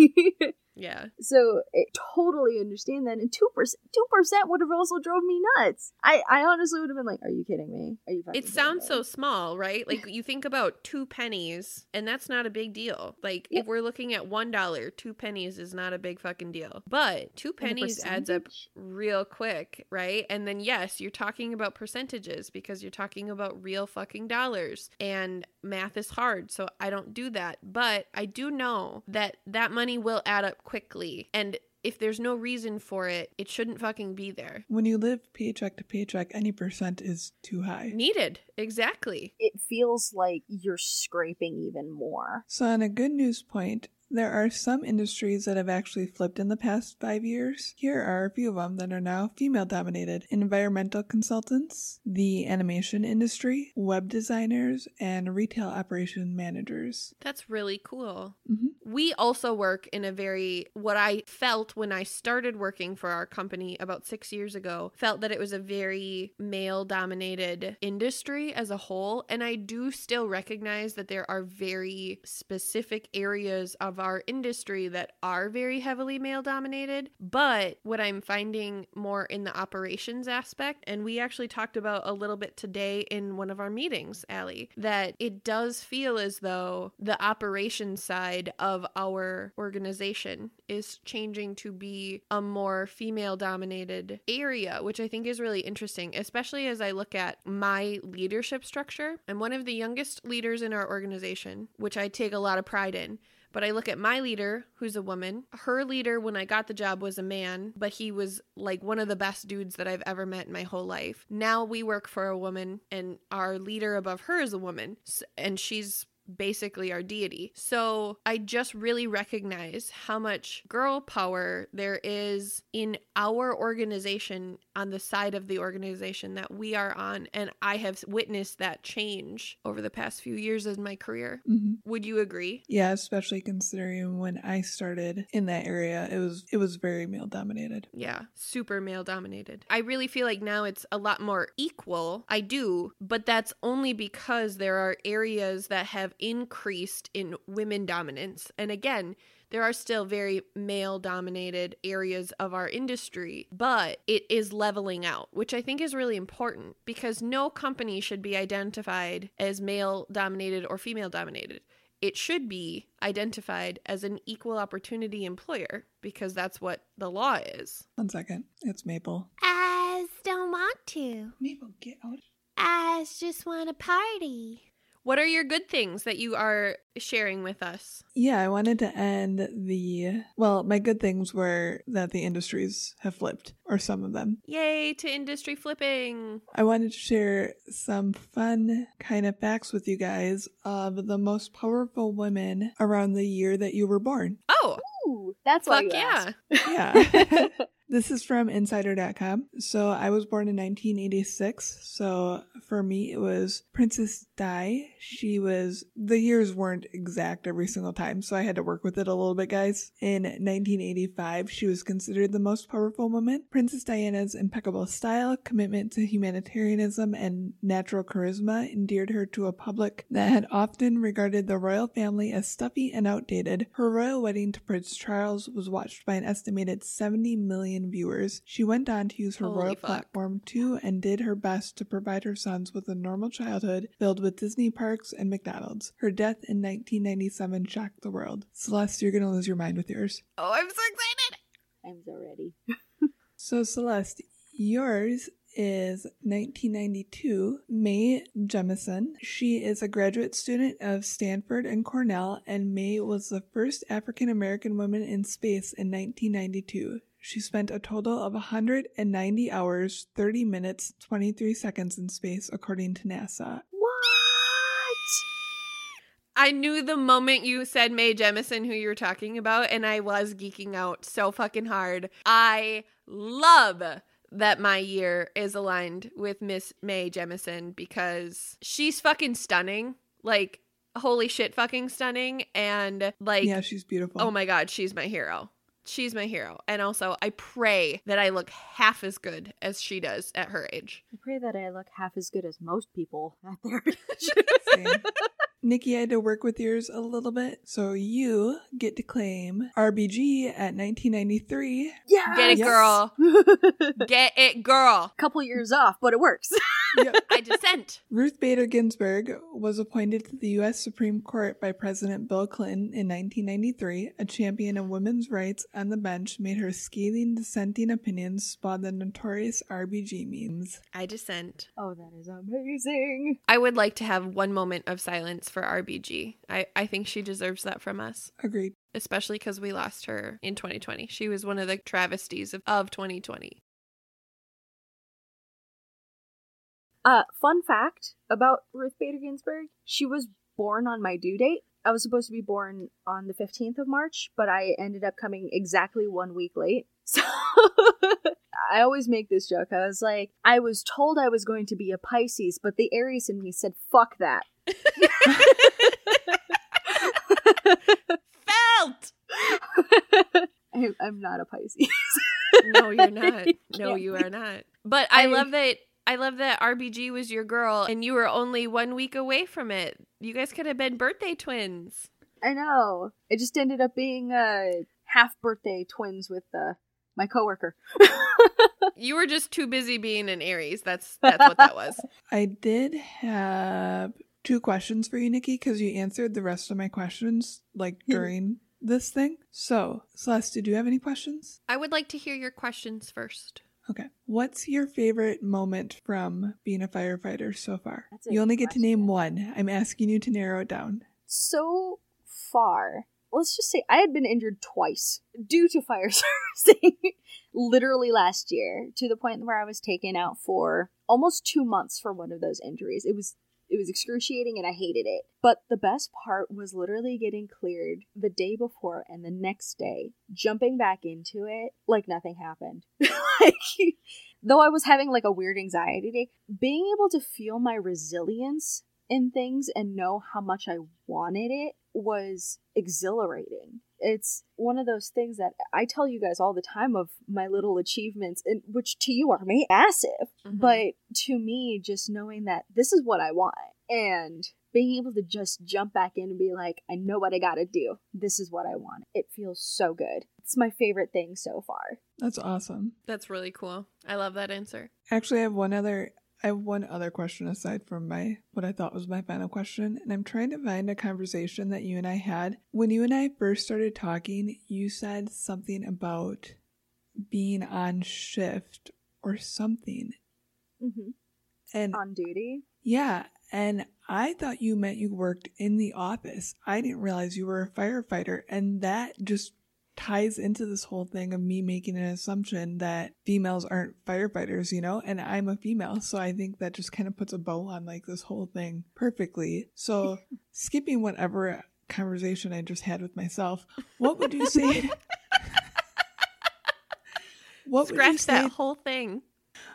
yeah. so I totally understand that. And two percent, two percent would have also drove me nuts. I I honestly would have been like, are you kidding me? Are you? It sounds so small, right? Like <laughs> you think about two pennies, and that's not a big deal. Like Yeah. if we're looking at one dollar, two pennies is not a big fucking deal. But two pennies adds up real quick, right? And then yes, you're talking about percentages because you're talking about real fucking dollars. And math is hard, so I don't do that. But I do know that that money will add up quickly. And if there's no reason for it, it shouldn't fucking be there. When you live paycheck to paycheck, any percent is too high. Needed. Exactly. It feels like you're scraping even more. So, on a good news point, there are some industries that have actually flipped in the past five years. Here are a few of them that are now female dominated environmental consultants, the animation industry, web designers, and retail operation managers. That's really cool. hmm We also work in a very, what I felt when I started working for our company about six years ago, felt that it was a very male dominated industry as a whole. And I do still recognize that there are very specific areas of our industry that are very heavily male dominated. But what I'm finding more in the operations aspect, and we actually talked about a little bit today in one of our meetings, Allie, that it does feel as though the operations side of our organization is changing to be a more female dominated area, which I think is really interesting, especially as I look at my leadership structure. I'm one of the youngest leaders in our organization, which I take a lot of pride in. But I look at my leader, who's a woman. Her leader, when I got the job, was a man, but he was like one of the best dudes that I've ever met in my whole life. Now we work for a woman, and our leader above her is a woman, and she's basically our deity. So I just really recognize how much girl power there is in our organization on the side of the organization that we are on. And I have witnessed that change over the past few years in my career. Mhm. Would you agree? Yeah, especially considering when I started in that area, it was it was very male dominated. Yeah, super male dominated. I really feel like now it's a lot more equal. I do, but that's only because there are areas that have increased in women dominance. And again, there are still very male dominated areas of our industry, but it is leveling out, which I think is really important because no company should be identified as male dominated or female dominated. It should be identified as an equal opportunity employer because that's what the law is. One second. It's Maple. I don't want to. Maple, get out. I just want to party. What are your good things that you are sharing with us? Yeah, I wanted to end the well, my good things were that the industries have flipped, or some of them. Yay to industry flipping. I wanted to share some fun kind of facts with you guys of the most powerful women around the year that you were born. Oh, Ooh, that's why fuck you yeah. asked. <laughs> <laughs> Yeah. this is from insider.com. So I was born in 1986. So for me, it was Princess Di. She was, the years weren't exact every single time. So I had to work with it a little bit, guys. In 1985, she was considered the most powerful woman. Princess Diana's impeccable style, commitment to humanitarianism, and natural charisma endeared her to a public that had often regarded the royal family as stuffy and outdated. Her royal wedding to Prince Charles was watched by an estimated 70 million viewers. She went on to use her Holy royal fuck. platform to and did her best to provide her sons with a normal childhood filled with Disney parks and McDonald's. Her death in 1997 shocked the world. Celeste, you're gonna lose your mind with yours. Oh, I'm so excited. I'm so ready. <laughs> So, Celeste, yours is 1992, Mae Jemison. She is a graduate student of Stanford and Cornell, and Mae was the first African American woman in space in 1992. She spent a total of 190 hours, 30 minutes, 23 seconds in space, according to NASA. What? I knew the moment you said Mae Jemison, who you were talking about, and I was geeking out so fucking hard. I love that my year is aligned with Miss Mae Jemison because she's fucking stunning. Like, holy shit, fucking stunning. And, like, yeah, she's beautiful. oh my god, she's my hero. She's my hero. And also, I pray that I look half as good as she does at her age. I pray that I look half as good as most people at their <laughs> Same. Nikki, I had to work with yours a little bit, so you get to claim RBG at 1993. Yeah. Get it, Yes. girl. <laughs> Get it, girl. Couple years off, but it works. <laughs> Yep. I <laughs> dissent. Ruth Bader Ginsburg was appointed to the U.S. Supreme Court by President Bill Clinton in 1993. A champion of women's rights on the bench made her scathing dissenting opinions spawn the notorious RBG memes. I dissent. oh, that is amazing. I would like to have one moment of silence for RBG. I, I think she deserves that from us, Agreed. especially because we lost her in 2020. She was one of the travesties of, of 2020. Uh, fun fact about Ruth Bader Ginsburg: she was born on my due date. I was supposed to be born on the fifteenth of March, but I ended up coming exactly one week late. <laughs> So I always make this joke. I was like, I was told I was going to be a Pisces, but the Aries in me said, "Fuck that." Felt! <laughs> I, I'm not a Pisces. No, you're not. <laughs> No, you are not. But I I- love that. I love that RBG was your girl and you were only one week away from it. You guys could have been birthday twins. I know. It just ended up being uh, half birthday twins with uh, my coworker. <laughs> You were just too busy being an Aries. That's that's what that was. <laughs> I did have two questions for you, Nikki, because you answered the rest of my questions like during this thing. So, Celeste, do you have any questions? I would like to hear your questions first. Okay. What's your favorite moment from being a firefighter so far? You only get to name one. I'm asking you to narrow it down. so far, let's just say I had been injured twice due to fire <laughs> servicing literally last year to the point where I was taken out for almost 2 months for one of those injuries. It was it was excruciating and I hated it. But the best part was literally getting cleared the day before and the next day, jumping back into it like nothing happened. <laughs> like though I was having like a weird anxiety day, being able to feel my resilience in things and know how much I wanted it was exhilarating. It's one of those things that I tell you guys all the time of my little achievements, and which to you are ma- massive, Mhm. but to me, just knowing that this is what I want and being able to just jump back in and be like, I know what I gotta do. This is what I want. It feels so good. It's my favorite thing so far. That's awesome. That's really cool. I love that answer. Actually, I have one other. I have one other question aside from my what I thought was my final question, and I'm trying to find a conversation that you and I had when you and I first started talking. You said something about being on shift or something, Mm-hmm. and On duty. yeah, and I thought you meant you worked in the office. I didn't realize you were a firefighter, and that just ties into this whole thing of me making an assumption that females aren't firefighters, you know, and I'm a female, so I think that just kind of puts a bow on like this whole thing perfectly. So, <laughs> skipping whatever conversation I just had with myself, what would you say? <laughs> what would you Scratch say? that whole thing.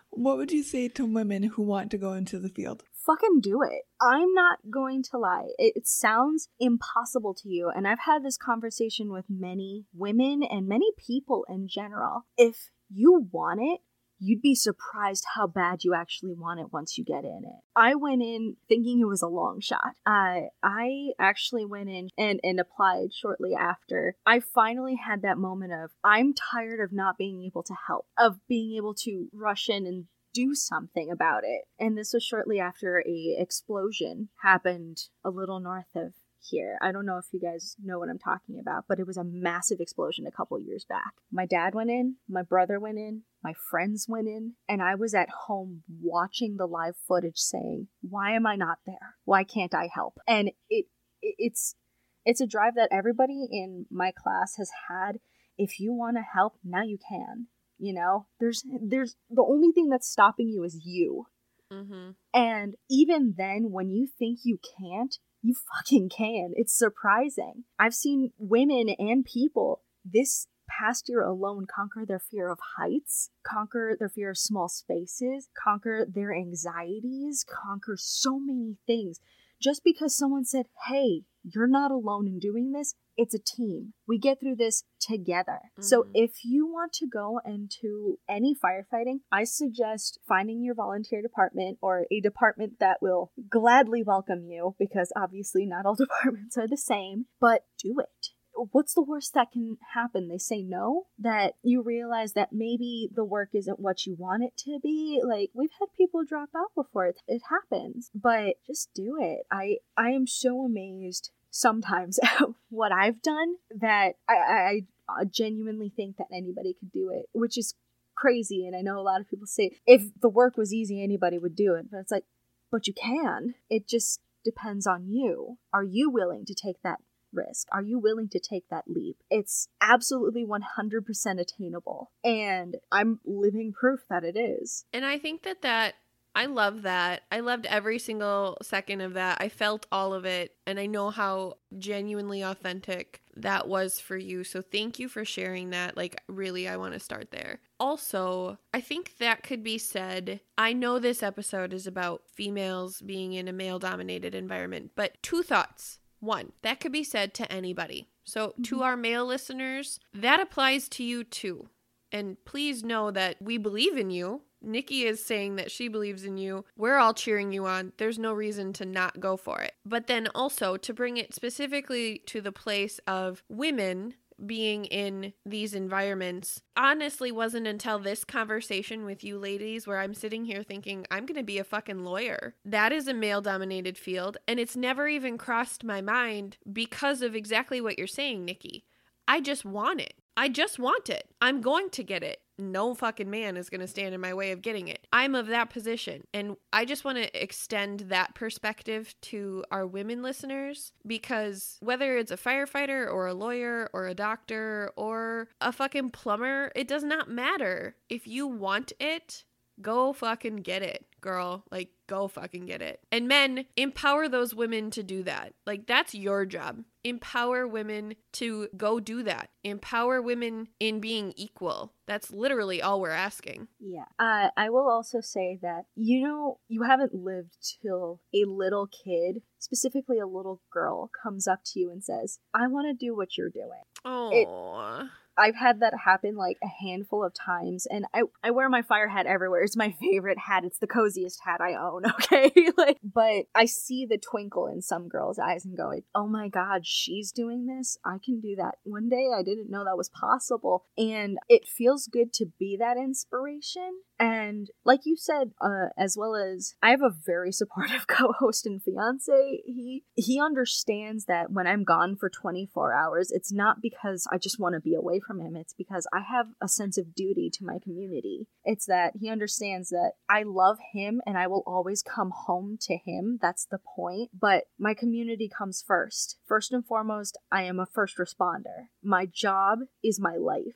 What would you say to women who want to go into the field? Fucking do it. I'm not going to lie. It, it sounds impossible to you. And I've had this conversation with many women and many people in general. If you want it, you'd be surprised how bad you actually want it once you get in it. I went in thinking it was a long shot. Uh, I actually went in and, and applied shortly after. I finally had that moment of, I'm tired of not being able to help, of being able to rush in and do something about it. And this was shortly after a explosion happened a little north of here. I don't know if you guys know what I'm talking about, but it was a massive explosion a couple years back. My dad went in, my brother went in, my friends went in, and I was at home watching the live footage saying, "Why am I not there? Why can't I help?" And it, it it's it's a drive that everybody in my class has had. If you want to help, now you can. You know, there's there's the only thing that's stopping you is you. Mm-hmm. And even then, when you think you can't, you fucking can. It's surprising. I've seen women and people this past year alone conquer their fear of heights, conquer their fear of small spaces, conquer their anxieties, conquer so many things. Just because someone said, hey, you're not alone in doing this, it's a team. We get through this together. So Mhm. if you want to go into any firefighting, I suggest finding your volunteer department or a department that will gladly welcome you because obviously not all <laughs> departments are the same, but do it. What's the worst that can happen? They say no, that you realize that maybe the work isn't what you want it to be. Like we've had people drop out before. It, it happens, but just do it. I I am so amazed sometimes <laughs> what I've done that I, I, I uh, genuinely think that anybody could do it, which is crazy. And I know a lot of people say if the work was easy, anybody would do it. But it's like, but you can. It just depends on you. Are you willing to take that risk? Are you willing to take that leap? It's absolutely 100% attainable. And I'm living proof that it is. And I think that that I love that. I loved every single second of that. I felt all of it and I know how genuinely authentic that was for you. So thank you for sharing that. Like really I want to start there. Also, I think that could be said. I know this episode is about females being in a male dominated environment, but two thoughts. One, that could be said to anybody. So, to mm-hmm. our male listeners, that applies to you too. And please know that we believe in you. Nikki is saying that she believes in you. We're all cheering you on. There's no reason to not go for it. But then also to bring it specifically to the place of women being in these environments honestly wasn't until this conversation with you ladies where I'm sitting here thinking I'm going to be a fucking lawyer. That is a male dominated field and it's never even crossed my mind because of exactly what you're saying, Nikki. I just want it. I just want it. I'm going to get it. No fucking man is going to stand in my way of getting it. I'm of that position. And I just want to extend that perspective to our women listeners because whether it's a firefighter or a lawyer or a doctor or a fucking plumber, it does not matter. If you want it, go fucking get it, girl. Like, go fucking get it. And men, empower those women to do that. Like, that's your job. Empower women to go do that. Empower women in being equal. That's literally all we're asking. Yeah. Uh, I will also say that, you know, you haven't lived till a little kid, specifically a little girl, comes up to you and says, I want to do what you're doing. Oh. I've had that happen like a handful of times, and I, I wear my fire hat everywhere. It's my favorite hat. It's the coziest hat I own, <laughs> okay? like, but I see the twinkle in some girls' eyes and going, oh my god, she's doing this? I can do that. One day I didn't know that was possible. And it feels good to be that inspiration. And like you said, uh, as well as I have a very <laughs> supportive co-host and fiance. He he understands that when I'm gone for 24 hours, it's not because I just want to be away from him. It's because I have a sense of duty to my community. It's that he understands that I love him and I will always come home to him. That's the point. But my community comes first. First and foremost, I am a first responder. My job is my life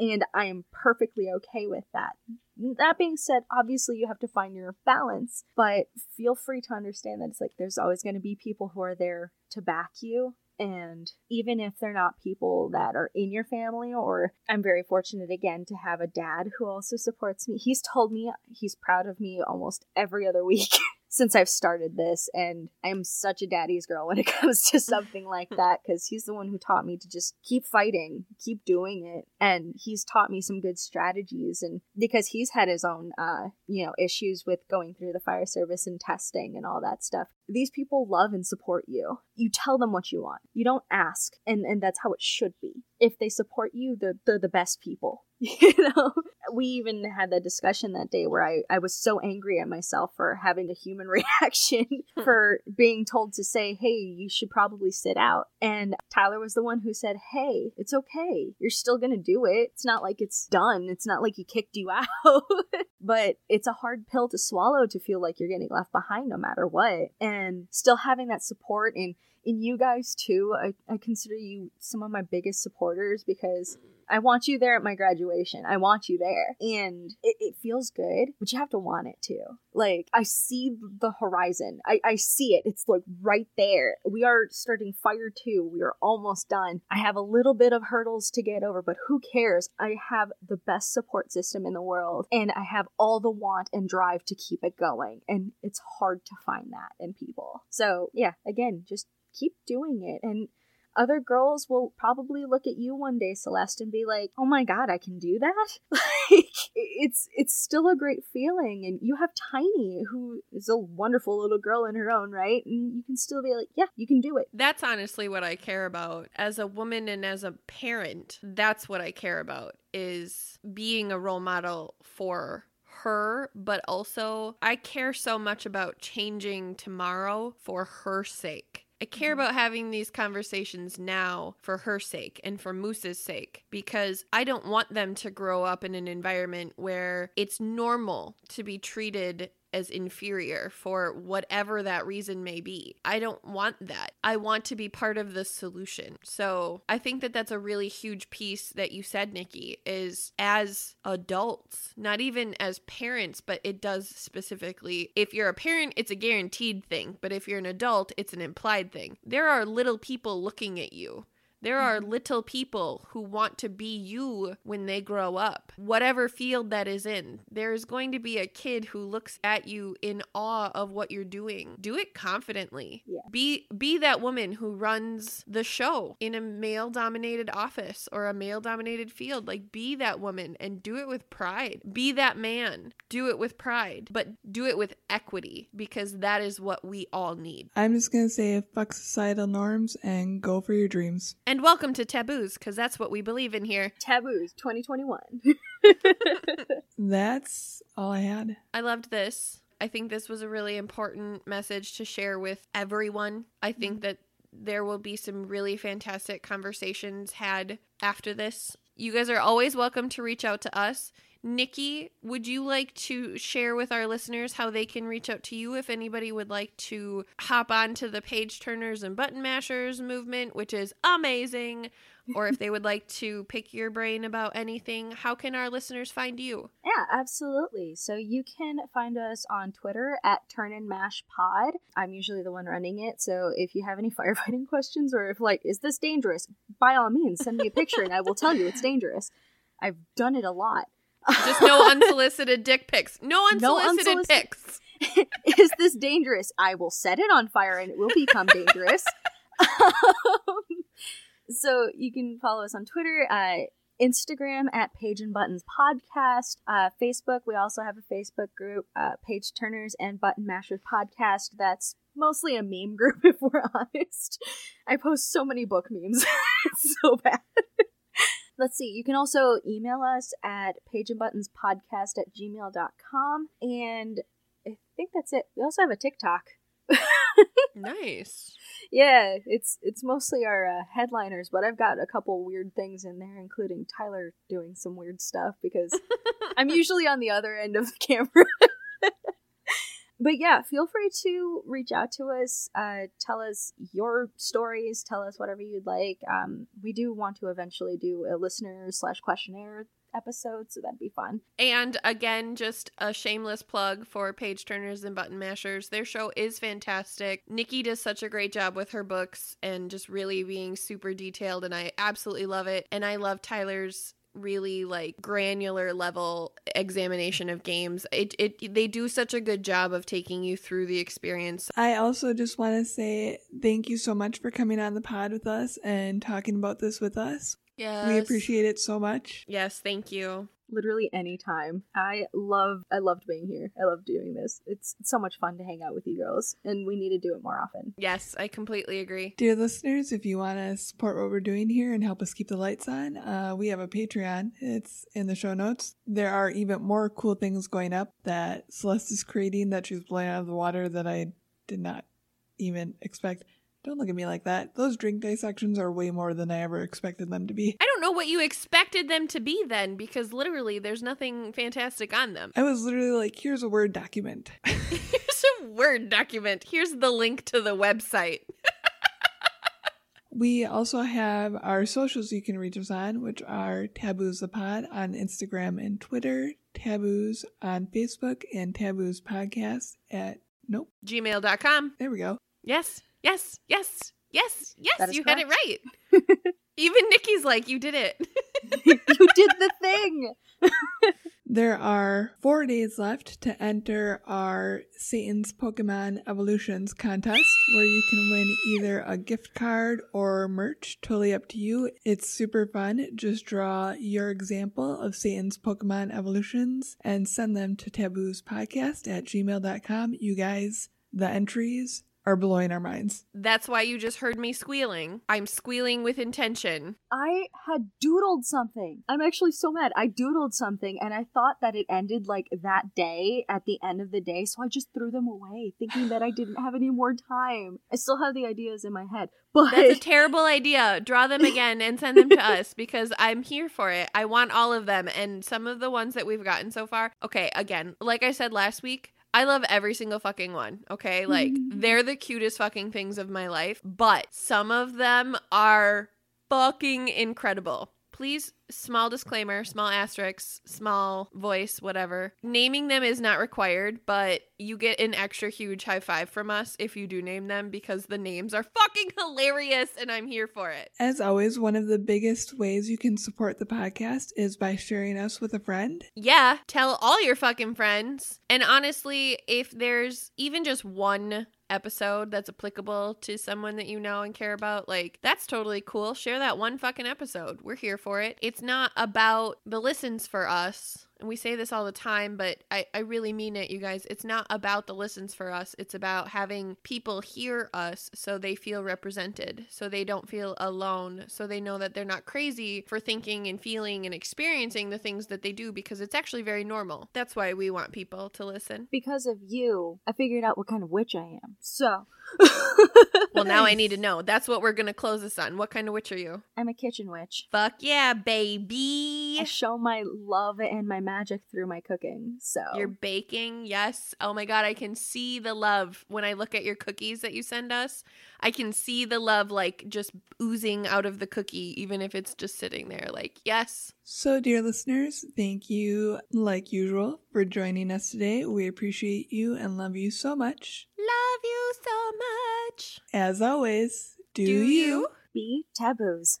and I am perfectly okay with that. That being said, obviously you have to find your balance, but feel free to understand that it's like there's always going to be people who are there to back you. And even if they're not people that are in your family, or I'm very fortunate again to have a dad who also supports me. He's told me he's proud of me almost every other week. <laughs> since I've started this, and I'm such a daddy's girl when it <laughs> comes to something like that because he's the one who taught me to just keep fighting, keep doing it, and he's taught me some good strategies. And because he's had his own, uh, you know, issues with going through the fire service and testing and all that stuff, these people love and support you. You tell them what you want. You don't ask, and and that's how it should be. If they support you, they're, they're the best people. <laughs> You know, we even had that discussion that day where I, I was so angry at myself for having a human <laughs> reaction hmm. for being told to say, hey, you should probably sit out. And Tyler was the one who said, hey, it's okay. You're still going to do it. It's not like it's done. It's not like he kicked you <laughs> out. but it's a hard pill to swallow to feel like you're getting left behind no matter what. And still having that support and in you guys too, I, I consider you some of my biggest supporters because I want you there at my graduation. I want you there. And it, it feels good, but you have to want it too. Like, I see the horizon. I, I see it. It's like right there. We are starting Fire 2. We are almost done. I have a little bit of hurdles to get over, but who cares? I have the best support system in the world, and I have all the want and drive to keep it going. And it's hard to find that in people. So, yeah, again, just keep doing it. And other girls will probably look at you one day, Celeste, and be like, "Oh my god, I can do that!" <laughs> like it's it's still a great feeling, and you have Tiny, who is a wonderful little girl in her own right, and you can still be like, "Yeah, you can do it." That's honestly what I care about as a woman and as a parent. That's what I care about is being a role model for her, but also I care so much about changing tomorrow for her sake. I care mm-hmm. about having these conversations now for her sake and for Moose's sake because I don't want them to grow up in an environment where it's normal to be treated as inferior for whatever that reason may be. I don't want that. I want to be part of the solution. So, I think that that's a really huge piece that you said, Nikki, is as adults, not even as parents, but it does specifically. If you're a parent, it's a guaranteed thing, but if you're an adult, it's an implied thing. There are little people looking at you There are mm-hmm. little people who want to be you when they grow up, whatever field that is in. There's going to be a kid who looks at you in awe of what you're doing. Do it confidently. Yeah. Be be that woman who runs the show in a male dominated office or a male dominated field. Like be that woman and do it with pride. Be that man. Do it with pride, but do it with equity because that is what we all need. I'm just gonna say fuck societal norms and go for your dreams. And welcome to Taboos because that's what we believe in here. Taboos 2021. <laughs> That's all I had. I loved this. I think this was a really important message to share with everyone. I think mm-hmm. that there will be some really fantastic conversations had after this. You guys are always welcome to reach out to us. Nikki, would you like to share with our listeners how they can reach out to you if anybody would like to hop on to the page turners and button mashers movement, which is amazing, or if they would like to pick your brain about anything? How can our listeners find you? Yeah, absolutely. So you can find us on Twitter at Turn and Mash Pod. I'm usually the one running it, so if you have any <laughs> firefighting questions or if like, is this dangerous? By all means, send me a picture and I will tell you it's dangerous. I've done it a lot. Just no unsolicited dick pics. No <laughs> No unsolicited unsolicited- pics. <laughs> is this dangerous? I will set it on fire and it will become dangerous. <laughs> Um, so you can follow us on Twitter, uh, Instagram at Page and Buttons Podcast, uh, Facebook. We also have a Facebook group, uh, Page Turners and Button Mashers Podcast. That's mostly a meme group, if we're honest. I post so many book memes. it's so bad. Let's see. You can also email us at pageandbuttonspodcast at gmail.com. And I think that's it. We also have a TikTok. <laughs> Nice. Yeah, it's it's mostly our uh, headliners, but I've got a couple weird things in there, including Tyler doing some weird stuff because <laughs> I'm usually on the other end of the camera. <laughs> but yeah, feel free to reach out to us. Uh, tell us your stories. Tell us whatever you'd like. Um, we do want to eventually do a listener slash questionnaire episode, so that'd be fun. And again, just a shameless plug for Page Turners and Button Mashers. Their show is fantastic. Nikki does such a great job with her books and just really being super detailed, and I absolutely love it. And I love Tyler's really like granular level examination of games. It it they do such a good job of taking you through the experience. I also just want to say thank you so much for coming on the pod with us and talking about this with us. Yes. We appreciate it so much. Yes, thank you. Literally any time. I love I loved being here. I love doing this. It's so much fun to hang out with you girls, and we need to do it more often. Yes, I completely agree. Dear listeners, if you want to support what we're doing here and help us keep the lights on, uh, we have a Patreon. It's in the show notes. There are even more cool things going up that Celeste is creating that she's blowing out of the water that I did not even expect. Don't look at me like that. Those drink dissections are way more than I ever expected them to be. I don't know what you expected them to be then because literally there's nothing fantastic on them. I was literally like, here's a Word document. <laughs> <laughs> Here's a Word document. Here's the link to the website. <laughs> We also have our socials you can reach us on, which are Taboos the Pod on Instagram and Twitter, Taboos on Facebook, and Taboos Podcast at Nope. Gmail.com. There we go. Yes, yes, yes, yes, yes. You had it right. <laughs> Even Nikki's like, you did it. <laughs> you did the thing. <laughs> There are four days left to enter our Satan's Pokemon Evolutions contest, where you can win either a gift card or merch. Totally up to you. It's super fun. Just draw your example of Satan's Pokemon Evolutions and send them to Taboos Podcast at gmail.com. You guys, the entries are blowing our minds. That's why you just heard me squealing. I'm squealing with intention. I had doodled something. I'm actually so mad. I doodled something and I thought that it ended like that day at the end of the day, so I just threw them away, thinking that I didn't have any more time. I still have the ideas in my head, but That's a terrible idea. Draw them again and send them to us <laughs> because I'm here for it. I want all of them. And some of the ones that we've gotten so far. Okay, again, like I said last week, I love every single fucking one. Okay. Like <laughs> they're the cutest fucking things of my life, but some of them are fucking incredible. Please small disclaimer, small asterisks, small voice, whatever. Naming them is not required, but you get an extra huge high five from us if you do name them because the names are fucking hilarious and I'm here for it. As always, one of the biggest ways you can support the podcast is by sharing us with a friend. Yeah, tell all your fucking friends. And honestly, if there's even just one episode that's applicable to someone that you know and care about, like that's totally cool. Share that one fucking episode. We're here for it. It's not about the listens for us. And we say this all the time, but I, I really mean it, you guys. It's not about the listens for us. It's about having people hear us so they feel represented, so they don't feel alone, so they know that they're not crazy for thinking and feeling and experiencing the things that they do because it's actually very normal. That's why we want people to listen. Because of you, I figured out what kind of witch I am. So. Well, now I need to know. That's what we're going to close this on. What kind of witch are you? I'm a kitchen witch. Fuck yeah, baby. I show my love and my magic through my cooking. So You're baking, yes. Oh my god, I can see the love when I look at your cookies that you send us. I can see the love like just oozing out of the cookie, even if it's just sitting there. Like, yes. So, dear listeners, thank you, like usual, for joining us today. We appreciate you and love you so much. Love you so much. As always, do, Do you? you? be taboos.